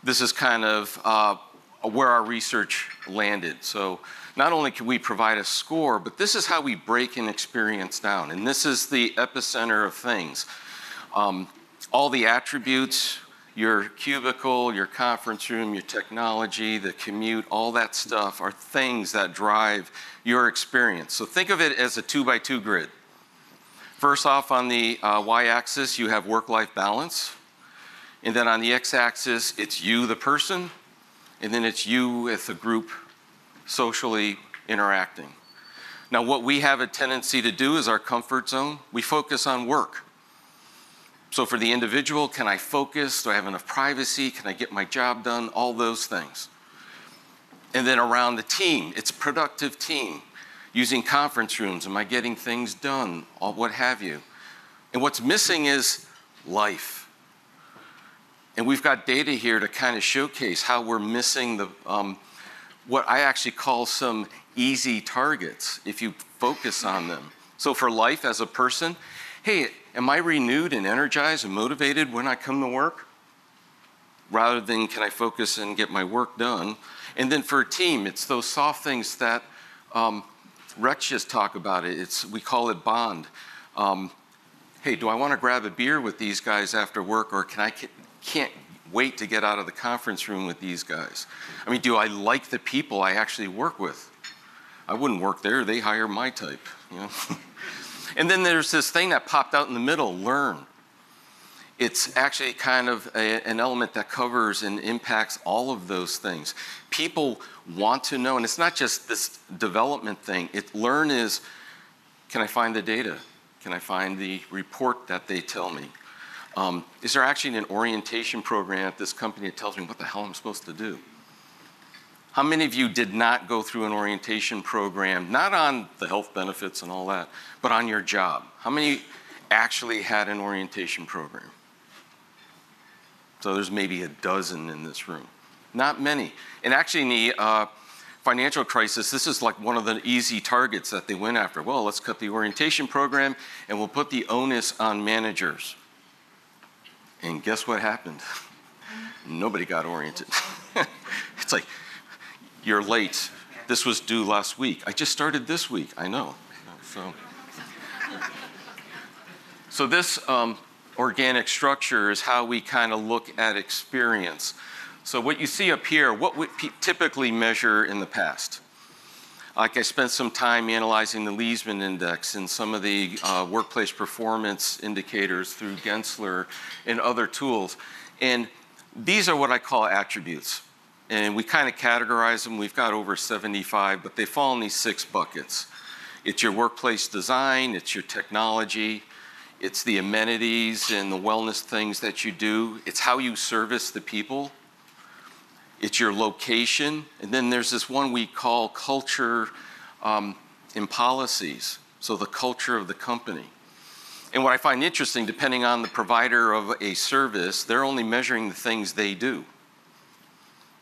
this is kind of uh, where our research landed. So not only can we provide a score, but this is how we break an experience down. And this is the epicenter of things. Um, all the attributes, your cubicle, your conference room, your technology, the commute, all that stuff are things that drive your experience. So think of it as a two by two grid. First off, on the uh, y axis, you have work life balance. And then on the x axis, it's you, the person. And then it's you with a group socially interacting. Now, what we have a tendency to do is our comfort zone. We focus on work. So for the individual, can I focus? Do I have enough privacy? Can I get my job done? All those things. And then around the team, it's a productive team. Using conference rooms, am I getting things done? All what have you. And what's missing is life. And we've got data here to kind of showcase how we're missing the um, what I actually call some easy targets if you focus on them. So for life as a person, hey, am I renewed and energized and motivated when I come to work? Rather than can I focus and get my work done? And then for a team, it's those soft things that um, Rex just talked about it. It's we call it bond. Um, hey, do I want to grab a beer with these guys after work, or can I can't wait to get out of the conference room with these guys? I mean, do I like the people I actually work with? I wouldn't work there. They hire my type. You know. And then there's this thing that popped out in the middle learn. It's actually kind of a, an element that covers and impacts all of those things. People want to know, and it's not just this development thing. It learn is can I find the data? Can I find the report that they tell me? Um, is there actually an orientation program at this company that tells me what the hell I'm supposed to do? How many of you did not go through an orientation program, not on the health benefits and all that, but on your job? How many actually had an orientation program? So there's maybe a dozen in this room. Not many. And actually, in the uh, financial crisis, this is like one of the easy targets that they went after. Well, let's cut the orientation program and we'll put the onus on managers. And guess what happened? Nobody got oriented. it's like, you're late. This was due last week. I just started this week. I know. So, so this um, organic structure is how we kind of look at experience. So what you see up here, what we typically measure in the past. Like I spent some time analyzing the Leesman Index and some of the uh, workplace performance indicators through Gensler and other tools. And these are what I call attributes and we kind of categorize them. We've got over 75, but they fall in these six buckets. It's your workplace design, it's your technology, it's the amenities and the wellness things that you do, it's how you service the people, it's your location, and then there's this one we call culture um, and policies, so the culture of the company. And what I find interesting, depending on the provider of a service, they're only measuring the things they do.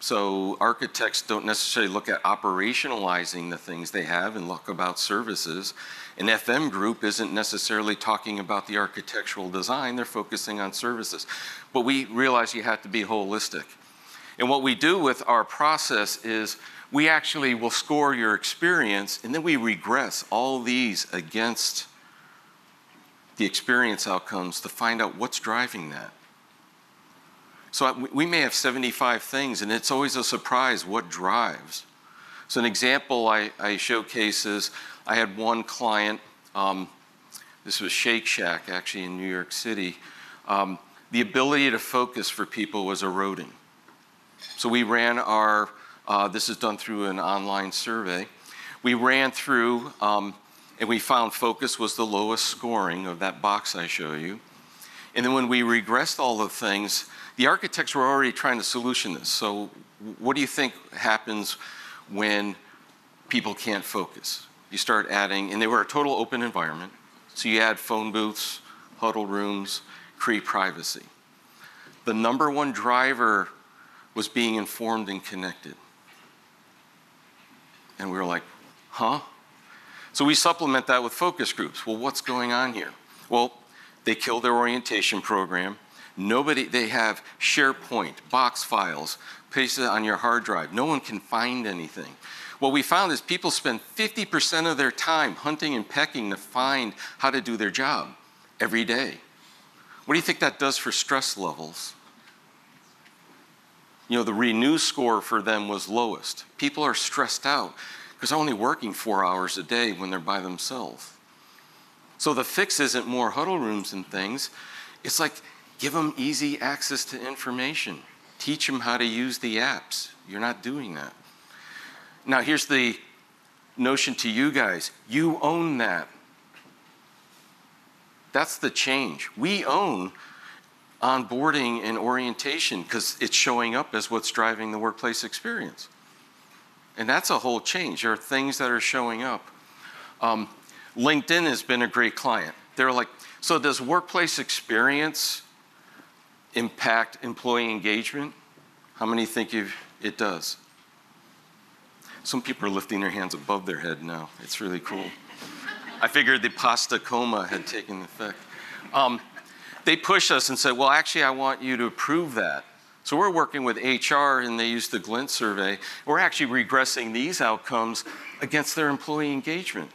So architects don't necessarily look at operationalizing the things they have and look about services. An FM group isn't necessarily talking about the architectural design, they're focusing on services. But we realize you have to be holistic. And what we do with our process is we actually will score your experience and then we regress all these against the experience outcomes to find out what's driving that. So we may have 75 things, and it's always a surprise what drives. So, an example I, I showcase is I had one client, um, this was Shake Shack actually in New York City. Um, the ability to focus for people was eroding. So, we ran our, uh, this is done through an online survey. we ran through um, and we found focus was the lowest scoring of that box I show you. And then when we regressed all the things, the architects were already trying to solution this. So what do you think happens when people can't focus? You start adding, and they were a total open environment. So you add phone booths, huddle rooms, create privacy. The number one driver was being informed and connected. And we were like, huh? So we supplement that with focus groups. Well, what's going on here? Well, they killed their orientation program. Nobody, they have SharePoint, box files, pasted on your hard drive. No one can find anything. What we found is people spend 50% of their time hunting and pecking to find how to do their job every day. What do you think that does for stress levels? You know, the renew score for them was lowest. People are stressed out because they're only working four hours a day when they're by themselves. So the fix isn't more huddle rooms and things. It's like give them easy access to information. Teach them how to use the apps. You're not doing that. Now, here's the notion to you guys you own that. That's the change. We own onboarding and orientation because it's showing up as what's driving the workplace experience. And that's a whole change. There are things that are showing up. Um, LinkedIn has been a great client. They're like, so does workplace experience impact employee engagement? How many think it does? Some people are lifting their hands above their head now. It's really cool. I figured the pasta coma had taken effect. Um, they pushed us and said, well, actually, I want you to approve that. So we're working with HR and they use the Glint survey. We're actually regressing these outcomes against their employee engagement.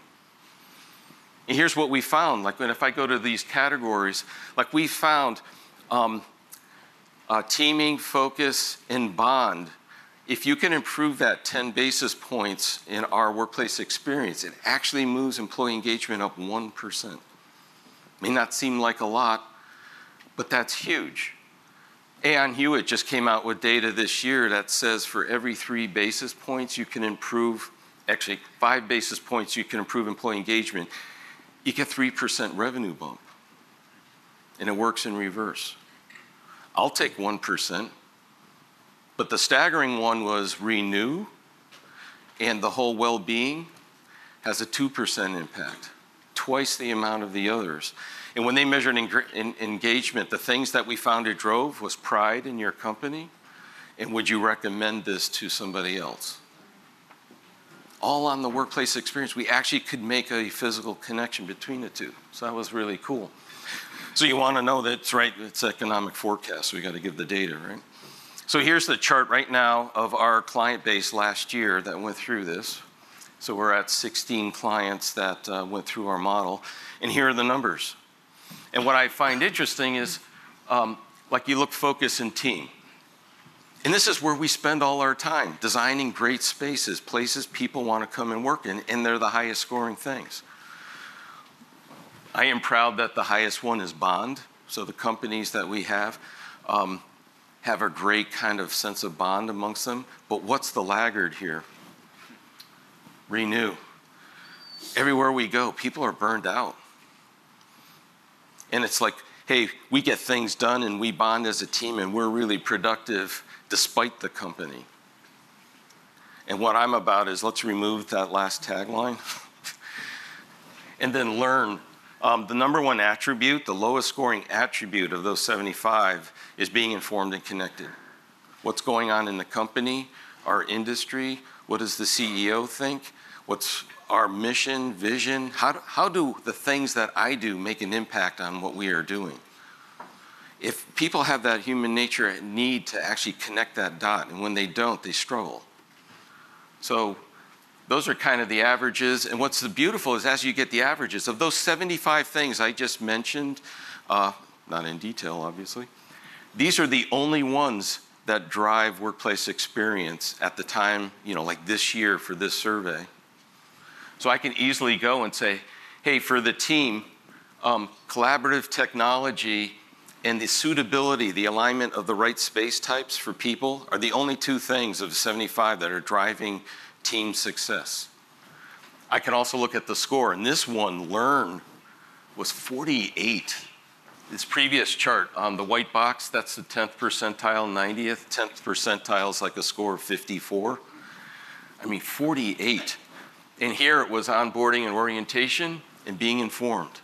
And here's what we found. Like, if I go to these categories, like we found um, uh, teaming, focus, and bond. If you can improve that 10 basis points in our workplace experience, it actually moves employee engagement up 1%. May not seem like a lot, but that's huge. Aon Hewitt just came out with data this year that says for every three basis points you can improve, actually, five basis points you can improve employee engagement you get 3% revenue bump. And it works in reverse. I'll take 1%. But the staggering one was renew, and the whole well being has a 2% impact, twice the amount of the others. And when they measured en- engagement, the things that we found it drove was pride in your company, and would you recommend this to somebody else? all on the workplace experience. We actually could make a physical connection between the two. So that was really cool. So you want to know that it's right, it's economic forecast. We got to give the data, right? So here's the chart right now of our client base last year that went through this. So we're at 16 clients that uh, went through our model. And here are the numbers. And what I find interesting is um, like you look focus and team. And this is where we spend all our time designing great spaces, places people want to come and work in, and they're the highest scoring things. I am proud that the highest one is Bond. So the companies that we have um, have a great kind of sense of bond amongst them. But what's the laggard here? Renew. Everywhere we go, people are burned out. And it's like, hey, we get things done and we bond as a team and we're really productive despite the company. And what I'm about is let's remove that last tagline and then learn. Um, the number one attribute, the lowest scoring attribute of those 75 is being informed and connected. What's going on in the company, our industry, what does the CEO think? What's our mission, vision? How do, how do the things that I do make an impact on what we are doing? if people have that human nature need to actually connect that dot, and when they don't, they struggle. So those are kind of the averages. And what's beautiful is as you get the averages of those 75 things I just mentioned, uh, not in detail, obviously, these are the only ones that drive workplace experience at the time, you know, like this year for this survey. So I can easily go and say, hey, for the team, um, collaborative technology and the suitability, the alignment of the right space types for people are the only two things of 75 that are driving team success. I can also look at the score, and this one, learn, was 48. This previous chart on the white box, that's the 10th percentile, 90th. 10th percentile is like a score of 54. I mean, 48. And here it was onboarding and orientation and being informed.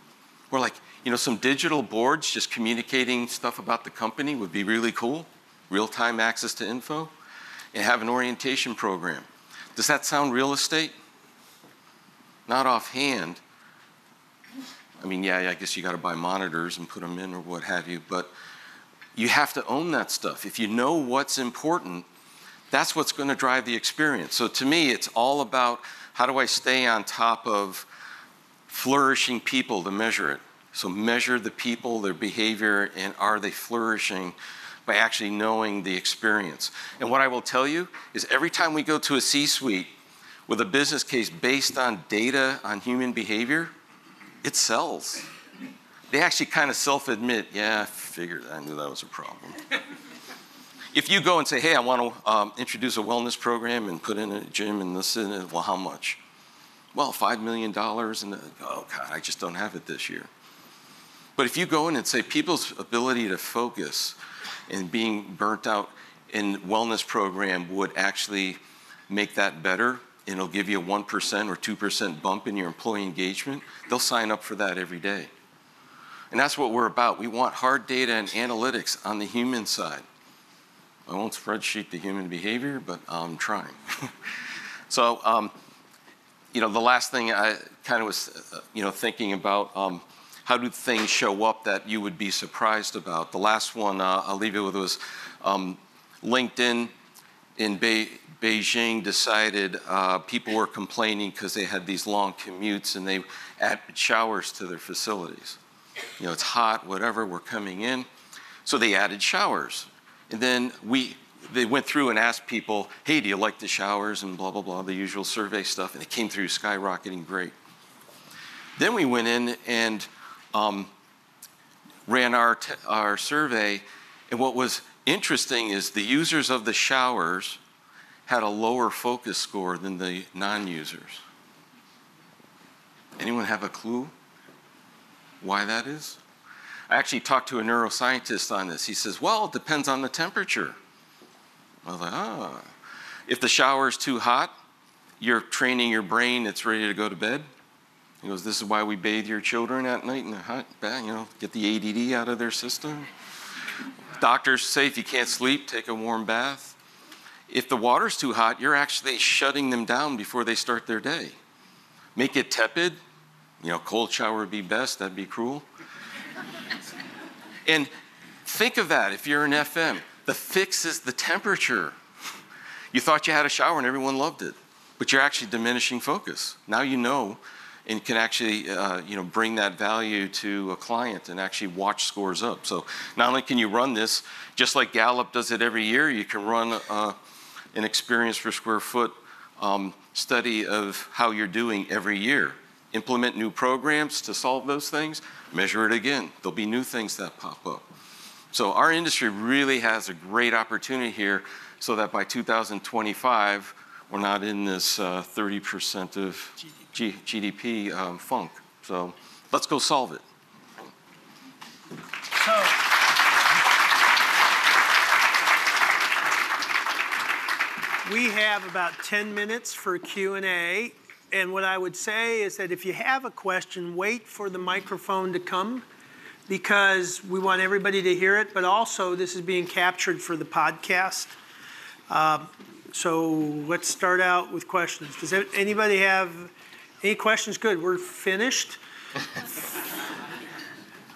We're like, you know, some digital boards just communicating stuff about the company would be really cool, real time access to info, and have an orientation program. Does that sound real estate? Not offhand. I mean, yeah, I guess you got to buy monitors and put them in or what have you, but you have to own that stuff. If you know what's important, that's what's going to drive the experience. So to me, it's all about how do I stay on top of flourishing people to measure it. So measure the people, their behavior, and are they flourishing by actually knowing the experience. And what I will tell you is every time we go to a C suite with a business case based on data on human behavior, it sells. They actually kind of self admit, yeah, I figured, I knew that was a problem. if you go and say, hey, I want to um, introduce a wellness program and put in a gym and this and it, well, how much? Well, $5 million, and oh, God, I just don't have it this year. But if you go in and say people's ability to focus and being burnt out in wellness program would actually make that better, and it'll give you a 1% or 2% bump in your employee engagement, they'll sign up for that every day. And that's what we're about. We want hard data and analytics on the human side. I won't spreadsheet the human behavior, but I'm trying. so, um, you know, the last thing I kind of was, uh, you know, thinking about um, how do things show up that you would be surprised about? The last one uh, I'll leave you with was um, LinkedIn in Be- Beijing decided uh, people were complaining because they had these long commutes and they added showers to their facilities. You know, it's hot, whatever, we're coming in. So they added showers. And then we, they went through and asked people, hey, do you like the showers and blah, blah, blah, the usual survey stuff. And it came through skyrocketing great. Then we went in and um, ran our, t- our survey. And what was interesting is the users of the showers had a lower focus score than the non users. Anyone have a clue why that is? I actually talked to a neuroscientist on this. He says, well, it depends on the temperature. I was like, ah. If the shower is too hot, you're training your brain, it's ready to go to bed. He goes, This is why we bathe your children at night in the hot bath, you know, get the ADD out of their system. Doctors say if you can't sleep, take a warm bath. If the water's too hot, you're actually shutting them down before they start their day. Make it tepid. You know, cold shower would be best, that'd be cruel. and think of that if you're an FM. The fix is the temperature. You thought you had a shower and everyone loved it, but you're actually diminishing focus. Now you know and can actually uh, you know bring that value to a client and actually watch scores up. So not only can you run this, just like Gallup does it every year, you can run uh, an experience per square foot um, study of how you're doing every year. Implement new programs to solve those things. Measure it again. There'll be new things that pop up. So our industry really has a great opportunity here, so that by 2025 we're not in this uh, 30% of G- GDP um, funk. So let's go solve it. So, we have about 10 minutes for Q&A. And what I would say is that if you have a question, wait for the microphone to come because we want everybody to hear it, but also this is being captured for the podcast. Um, so let's start out with questions. Does anybody have any questions? Good. We're finished.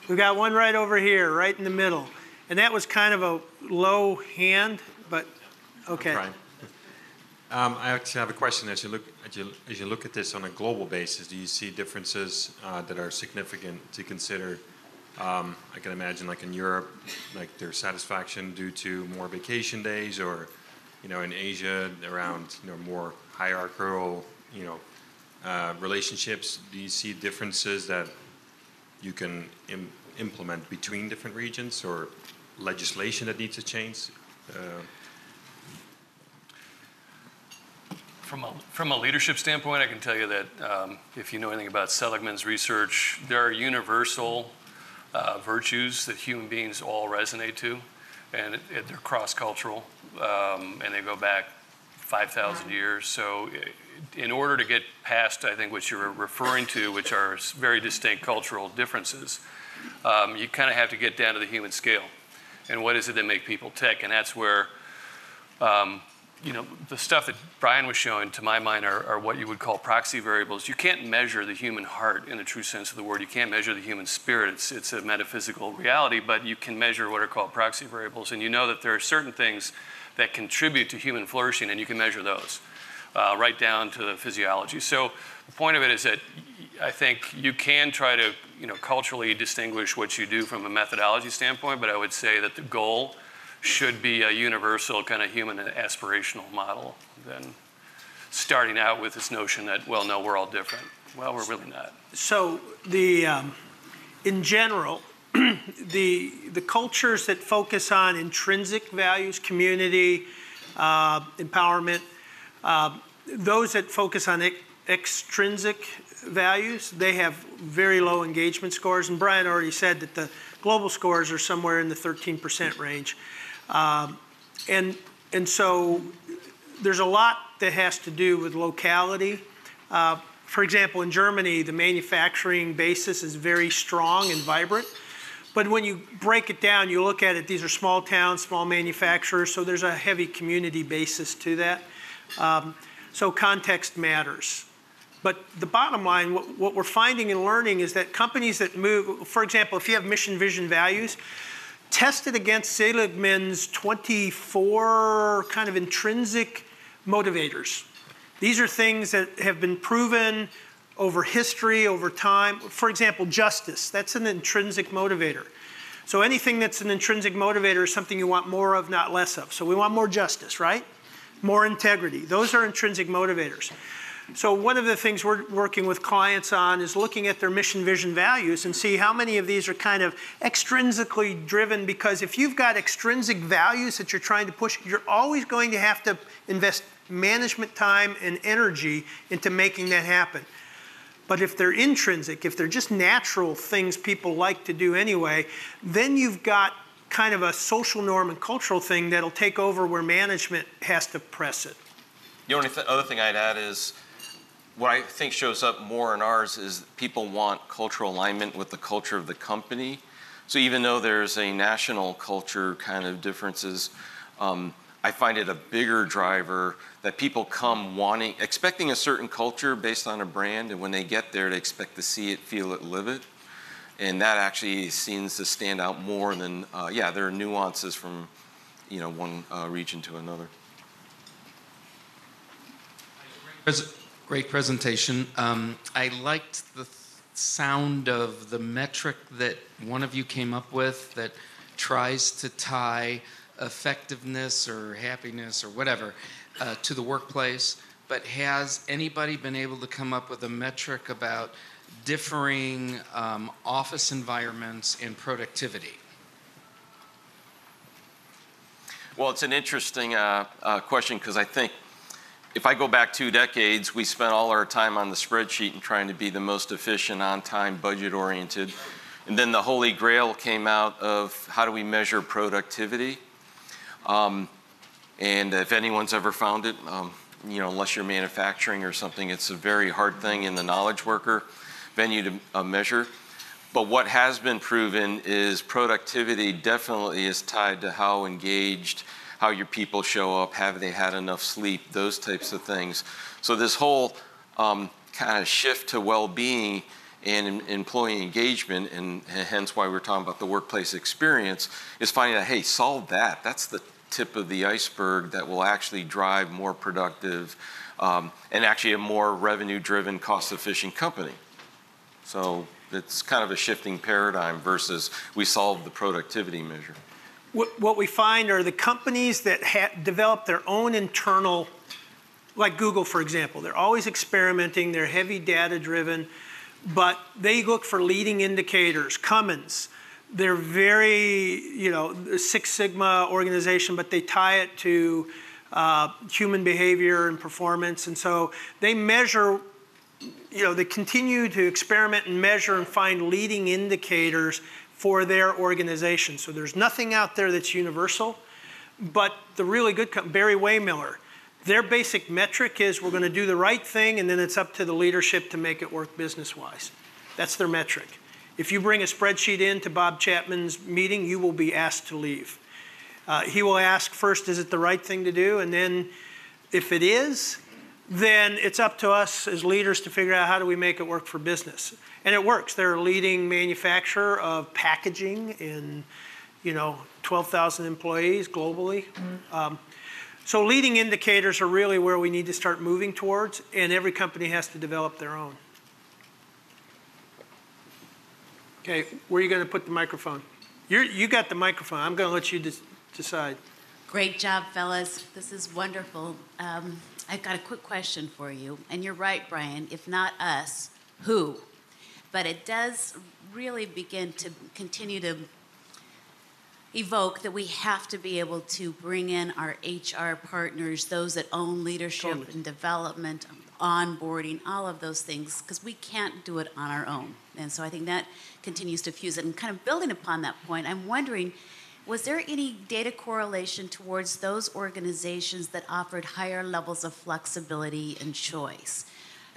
We've got one right over here, right in the middle. And that was kind of a low hand, but okay. Um, I actually have a question. As you look as you, as you look at this on a global basis, do you see differences uh, that are significant to consider? Um, I can imagine, like in Europe, like their satisfaction due to more vacation days, or you know, in Asia around you know more hierarchical, you know, uh, relationships. Do you see differences that you can Im- implement between different regions, or legislation that needs to change? Uh, From a, from a leadership standpoint, I can tell you that um, if you know anything about Seligman's research, there are universal uh, virtues that human beings all resonate to, and it, it, they're cross-cultural, um, and they go back 5,000 years. So, in order to get past, I think, what you're referring to, which are very distinct cultural differences, um, you kind of have to get down to the human scale. And what is it that make people tick? And that's where um, you know, the stuff that Brian was showing, to my mind, are, are, what you would call proxy variables. You can't measure the human heart in the true sense of the word. You can't measure the human spirit. It's, it's a metaphysical reality, but you can measure what are called proxy variables. And you know that there are certain things that contribute to human flourishing, and you can measure those uh, right down to the physiology. So the point of it is that I think you can try to, you know, culturally distinguish what you do from a methodology standpoint, but I would say that the goal should be a universal kind of human aspirational model than starting out with this notion that, well, no, we're all different. Well, we're really not. So the, um, in general, the, the cultures that focus on intrinsic values, community, uh, empowerment, uh, those that focus on extrinsic values, they have very low engagement scores. And Brian already said that the global scores are somewhere in the 13% range. Um, and, and so there's a lot that has to do with locality. Uh, for example, in Germany, the manufacturing basis is very strong and vibrant. But when you break it down, you look at it, these are small towns, small manufacturers, so there's a heavy community basis to that. Um, so context matters. But the bottom line, what, we're finding and learning is that companies that move, for example, if you have mission, vision, values, tested against Seligman's 24 kind of intrinsic motivators. These are things that have been proven over history, over time. For example, justice, that's an intrinsic motivator. So anything that's an intrinsic motivator is something you want more of, not less of. So we want more justice, right? More integrity. Those are intrinsic motivators. So one of the things we're working with clients on is looking at their mission, vision, values and see how many of these are kind of extrinsically driven because if you've got extrinsic values that you're trying to push, you're always going to have to invest management time and energy into making that happen. But if they're intrinsic, if they're just natural things people like to do anyway, then you've got kind of a social norm and cultural thing that'll take over where management has to press it. The only th- other thing I'd add is what I think shows up more in ours is people want cultural alignment with the culture of the company. So even though there's a national culture kind of differences, um, I find it a bigger driver that people come wanting, expecting a certain culture based on a brand, and when they get there, they expect to see it, feel it, live it. And that actually seems to stand out more than, uh, yeah, there are nuances from, you know, one uh, region to another. Great presentation. Um, I liked the sound of the metric that one of you came up with that tries to tie effectiveness or happiness or whatever uh, to the workplace. But has anybody been able to come up with a metric about differing um, office environments and productivity? Well, it's an interesting uh, uh, question because I think if I go back two decades, we spent all our time on the spreadsheet and trying to be the most efficient, on time, budget oriented. And then the holy grail came out of how do we measure productivity? Um, and if anyone's ever found it, um, you know, unless you're manufacturing or something, it's a very hard thing in the knowledge worker venue to uh, measure. But what has been proven is productivity definitely is tied to how engaged how your people show up, have they had enough sleep, those types of things. So this whole um, kind of shift to well-being and employee engagement, and hence why we're talking about the workplace experience, is finding out, hey, solve that. That's the tip of the iceberg that will actually drive more productive um, and actually a more revenue-driven, cost-efficient company. So it's kind of a shifting paradigm versus we solve the productivity measure what we find are the companies that develop their own internal, like Google, for example, they're always experimenting, they're heavy data driven, but they look for leading indicators. Cummins, they're very, you know, Six Sigma organization, but they tie it to uh, human behavior and performance. And so they measure, you know, they continue to experiment and measure and find leading indicators for their organization. So there's nothing out there that's universal. But the really good, Barry Wehmiller, their basic metric is we're going to do the right thing, and then it's up to the leadership to make it work business wise. That's their metric. If you bring a spreadsheet in to Bob Chapman's meeting, you will be asked to leave. Uh, he will ask first, is it the right thing to do? And then if it is, then it's up to us as leaders to figure out how do we make it work for business. And it works. They're a leading manufacturer of packaging in, you know, 12,000 employees globally. Um, so leading indicators are really where we need to start moving towards, and every company has to develop their own. Okay, where are you going to put the microphone? You're, you got the microphone. I'm going to let you des- decide. Great job, fellas. This is wonderful. Um, I've got a quick question for you. And you're right, Brian. If not us, who? But it does really begin to continue to evoke that we have to be able to bring in our HR partners, those that own leadership Totally. and development, onboarding, all of those things, because we can't do it on our own. And so I think that continues to fuse it. And kind of building upon that point, I'm wondering was there any data correlation towards those organizations that offered higher levels of flexibility and choice?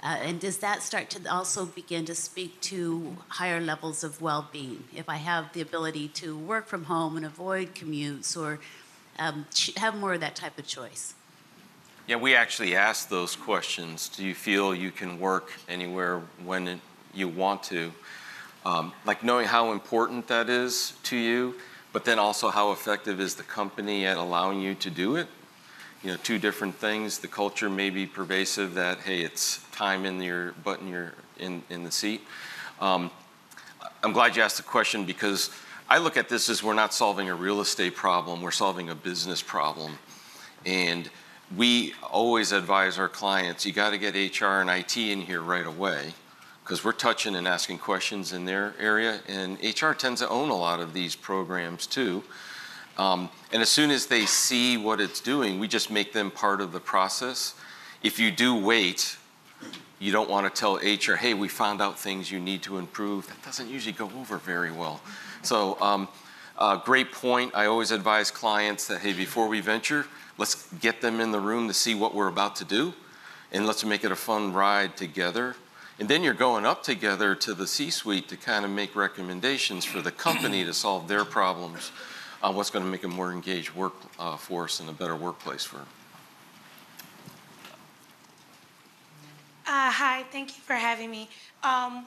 Uh, and does that start to also begin to speak to higher levels of well being? If I have the ability to work from home and avoid commutes or um, have more of that type of choice? Yeah, we actually ask those questions. Do you feel you can work anywhere when you want to? Um, like knowing how important that is to you, but then also how effective is the company at allowing you to do it? You know, two different things. The culture may be pervasive that hey, it's time in your butt in your in in the seat. Um, I'm glad you asked the question because I look at this as we're not solving a real estate problem, we're solving a business problem. And we always advise our clients, you got to get HR and IT in here right away because we're touching and asking questions in their area. And HR tends to own a lot of these programs too. Um, and as soon as they see what it's doing, we just make them part of the process. If you do wait, you don't want to tell HR, hey, we found out things you need to improve. That doesn't usually go over very well. So, um, uh, great point. I always advise clients that, hey, before we venture, let's get them in the room to see what we're about to do, and let's make it a fun ride together. And then you're going up together to the C suite to kind of make recommendations for the company to solve their problems, uh, what's going to make a more engaged workforce and a better workplace for them. Uh, hi, thank you for having me. Um,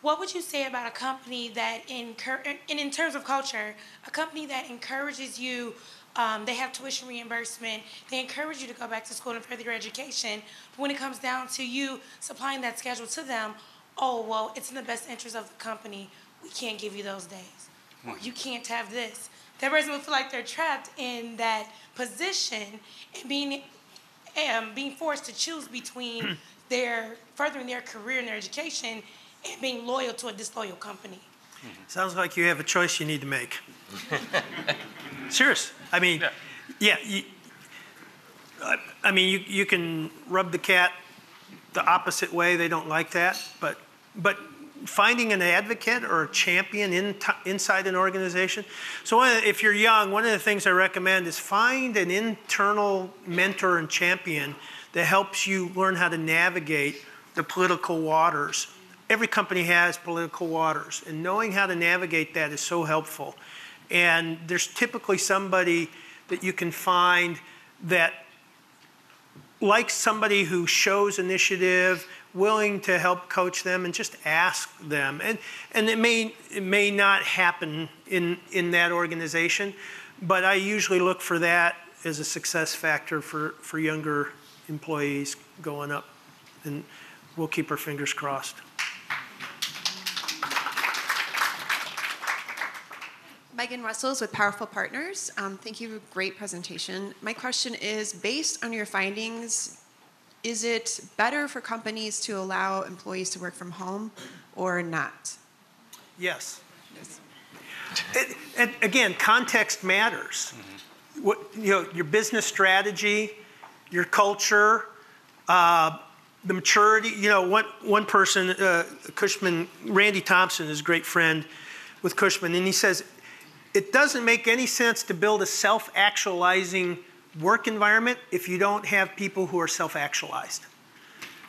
what would you say about a company that, encour- and in terms of culture, a company that encourages you, um, they have tuition reimbursement, they encourage you to go back to school and further your education, but when it comes down to you supplying that schedule to them, oh, well, it's in the best interest of the company, we can't give you those days. Or you can't have this. That person will feel like they're trapped in that position and being um, being forced to choose between their furthering their career and their education and being loyal to a disloyal company. Sounds like you have a choice you need to make. Serious. I mean, yeah. you, I, I mean, you, you can rub the cat the opposite way. They don't like that, but but finding an advocate or a champion in inside an organization. So one of the- if you're young, one of the things I recommend is find an internal mentor and champion that helps you learn how to navigate the political waters. Every company has political waters, and knowing how to navigate that is so helpful. And there's typically somebody that you can find that like somebody who shows initiative, willing to help coach them, and just ask them. And and it may it may not happen in in that organization, but I usually look for that as a success factor for for younger employees going up, and we'll keep our fingers crossed. Megan Russells with Powerful Partners. Um, thank you, great presentation. My question is, based on your findings, is it better for companies to allow employees to work from home or not? Yes. It, and again, context matters. what, you know, your business strategy, your culture, uh, the maturity. You know, one, one person, uh, Cushman, Randy Thompson is a great friend with Cushman, and he says, it doesn't make any sense to build a self actualizing work environment if you don't have people who are self actualized.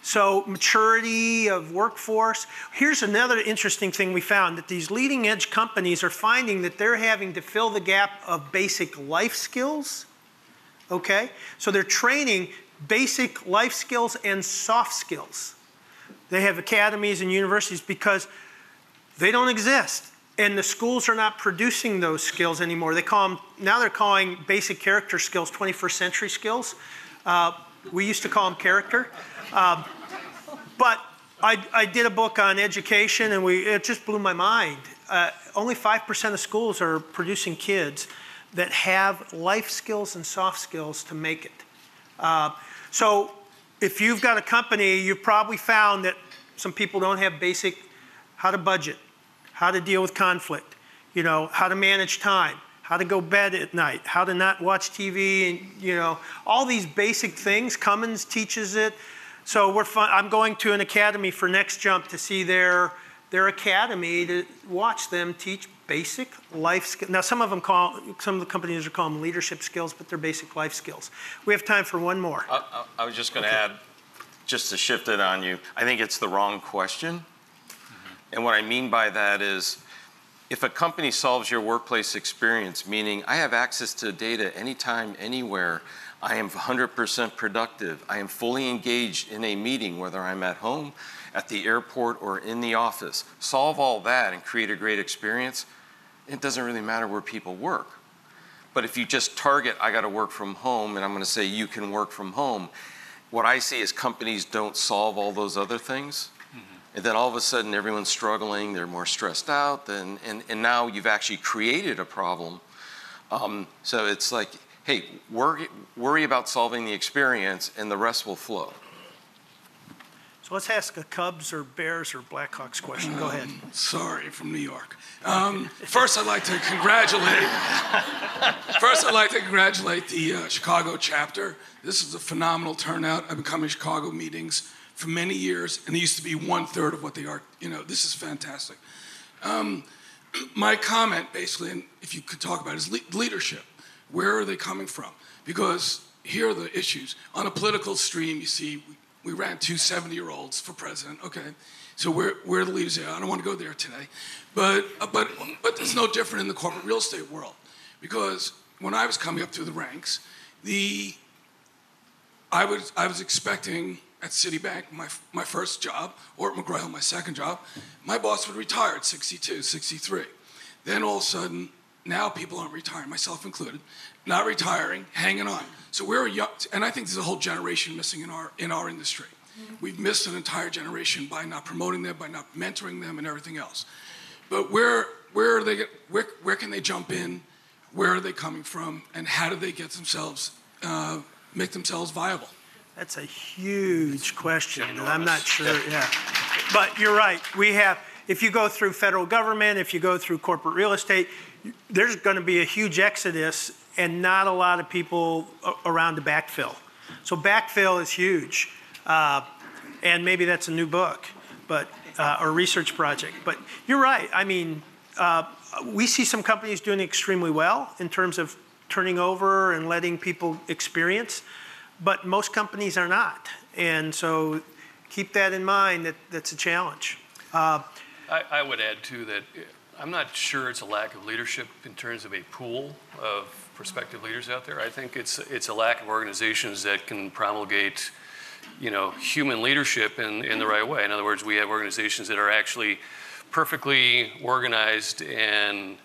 So, maturity of workforce. Here's another interesting thing we found that these leading edge companies are finding that they're having to fill the gap of basic life skills. Okay? So, they're training basic life skills and soft skills. They have academies and universities because they don't exist. And the schools are not producing those skills anymore. They call them, now they're calling basic character skills 21st century skills. Uh, we used to call them character. Um, but I, I, did a book on education and we, it just blew my mind. Uh, only 5% of schools are producing kids that have life skills and soft skills to make it. Uh, so if you've got a company, you've probably found that some people don't have basic how to budget, how to deal with conflict, you know, how to manage time, how to go bed at night, how to not watch TV, and you know, all these basic things. Cummins teaches it. So we're fun, I'm going to an academy for Next Jump to see their their academy to watch them teach basic life skills. Now, some of them call some of the companies are calling them leadership skills, but they're basic life skills. We have time for one more. I, I, I was just going to okay. add, just to shift it on you. I think it's the wrong question. And what I mean by that is. If a company solves your workplace experience, meaning I have access to data anytime, anywhere, I am 100% productive. I am fully engaged in a meeting, whether I'm at home, at the airport, or in the office. Solve all that and create a great experience. It doesn't really matter where people work. But if you just target, I got to work from home, and I'm going to say you can work from home, what I see is companies don't solve all those other things. And then all of a sudden, everyone's struggling, they're more stressed out, and, and, and now you've actually created a problem. Um, so it's like, hey, worry, worry about solving the experience and the rest will flow. So let's ask a Cubs or Bears or Blackhawks question. Go ahead. Um, sorry, from New York. Um, first, I'd like to congratulate. first, I'd like to congratulate the uh, Chicago chapter. This is a phenomenal turnout. I've been coming to Chicago meetings for many years, and they used to be one third of what they are. You know, this is fantastic. Um, my comment, basically, and if you could talk about, it, is le- leadership. Where are they coming from? Because here are the issues. On a political stream, you see, we, we ran two 70 year olds for president. Okay. So where, where the leaders are, I don't want to go there today. But, uh, but, but it's no different in the corporate real estate world. Because when I was coming up through the ranks, the, I, was, I was expecting at Citibank, my, my first job, or at McGraw Hill, my second job, my boss would retire at 62, 63. Then all of a sudden, now people aren't retiring, myself included, not retiring, hanging on. So we're a young, and I think there's a whole generation missing in our in our industry. Mm-hmm. We've missed an entire generation by not promoting them, by not mentoring them, and everything else. But where where are they? Where where can they jump in? Where are they coming from? And how do they get themselves uh, make themselves viable? That's a huge question, and I'm not sure. Yeah, but you're right. We have. If you go through federal government, if you go through corporate real estate, there's going to be a huge exodus and not a lot of people around to backfill. So backfill is huge. Uh, and maybe that's a new book, but uh, or research project. But you're right. I mean, uh, we see some companies doing extremely well in terms of turning over and letting people experience, but most companies are not. And so keep that in mind. That that's a challenge. Uh, I, I, would add too that I'm not sure it's a lack of leadership in terms of a pool of prospective leaders out there. I think it's it's a lack of organizations that can promulgate, you know, human leadership in, in the right way. In other words, we have organizations that are actually perfectly organized and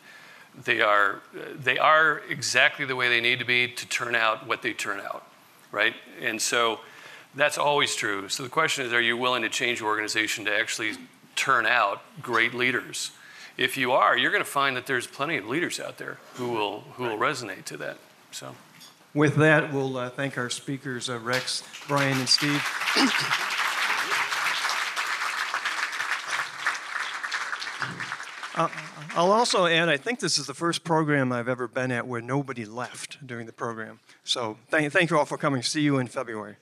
they are they are exactly the way they need to be to turn out what they turn out, right? And so that's always true. So the question is, are you willing to change your organization to actually turn out great leaders? if you are, you're going to find that there's plenty of leaders out there who will who will resonate to that. So, with that, we'll uh, thank our speakers, uh, Rex, Brian, and Steve. Uh, I'll also add, I think this is the first program I've ever been at where nobody left during the program. So thank, thank you all for coming. See you in February.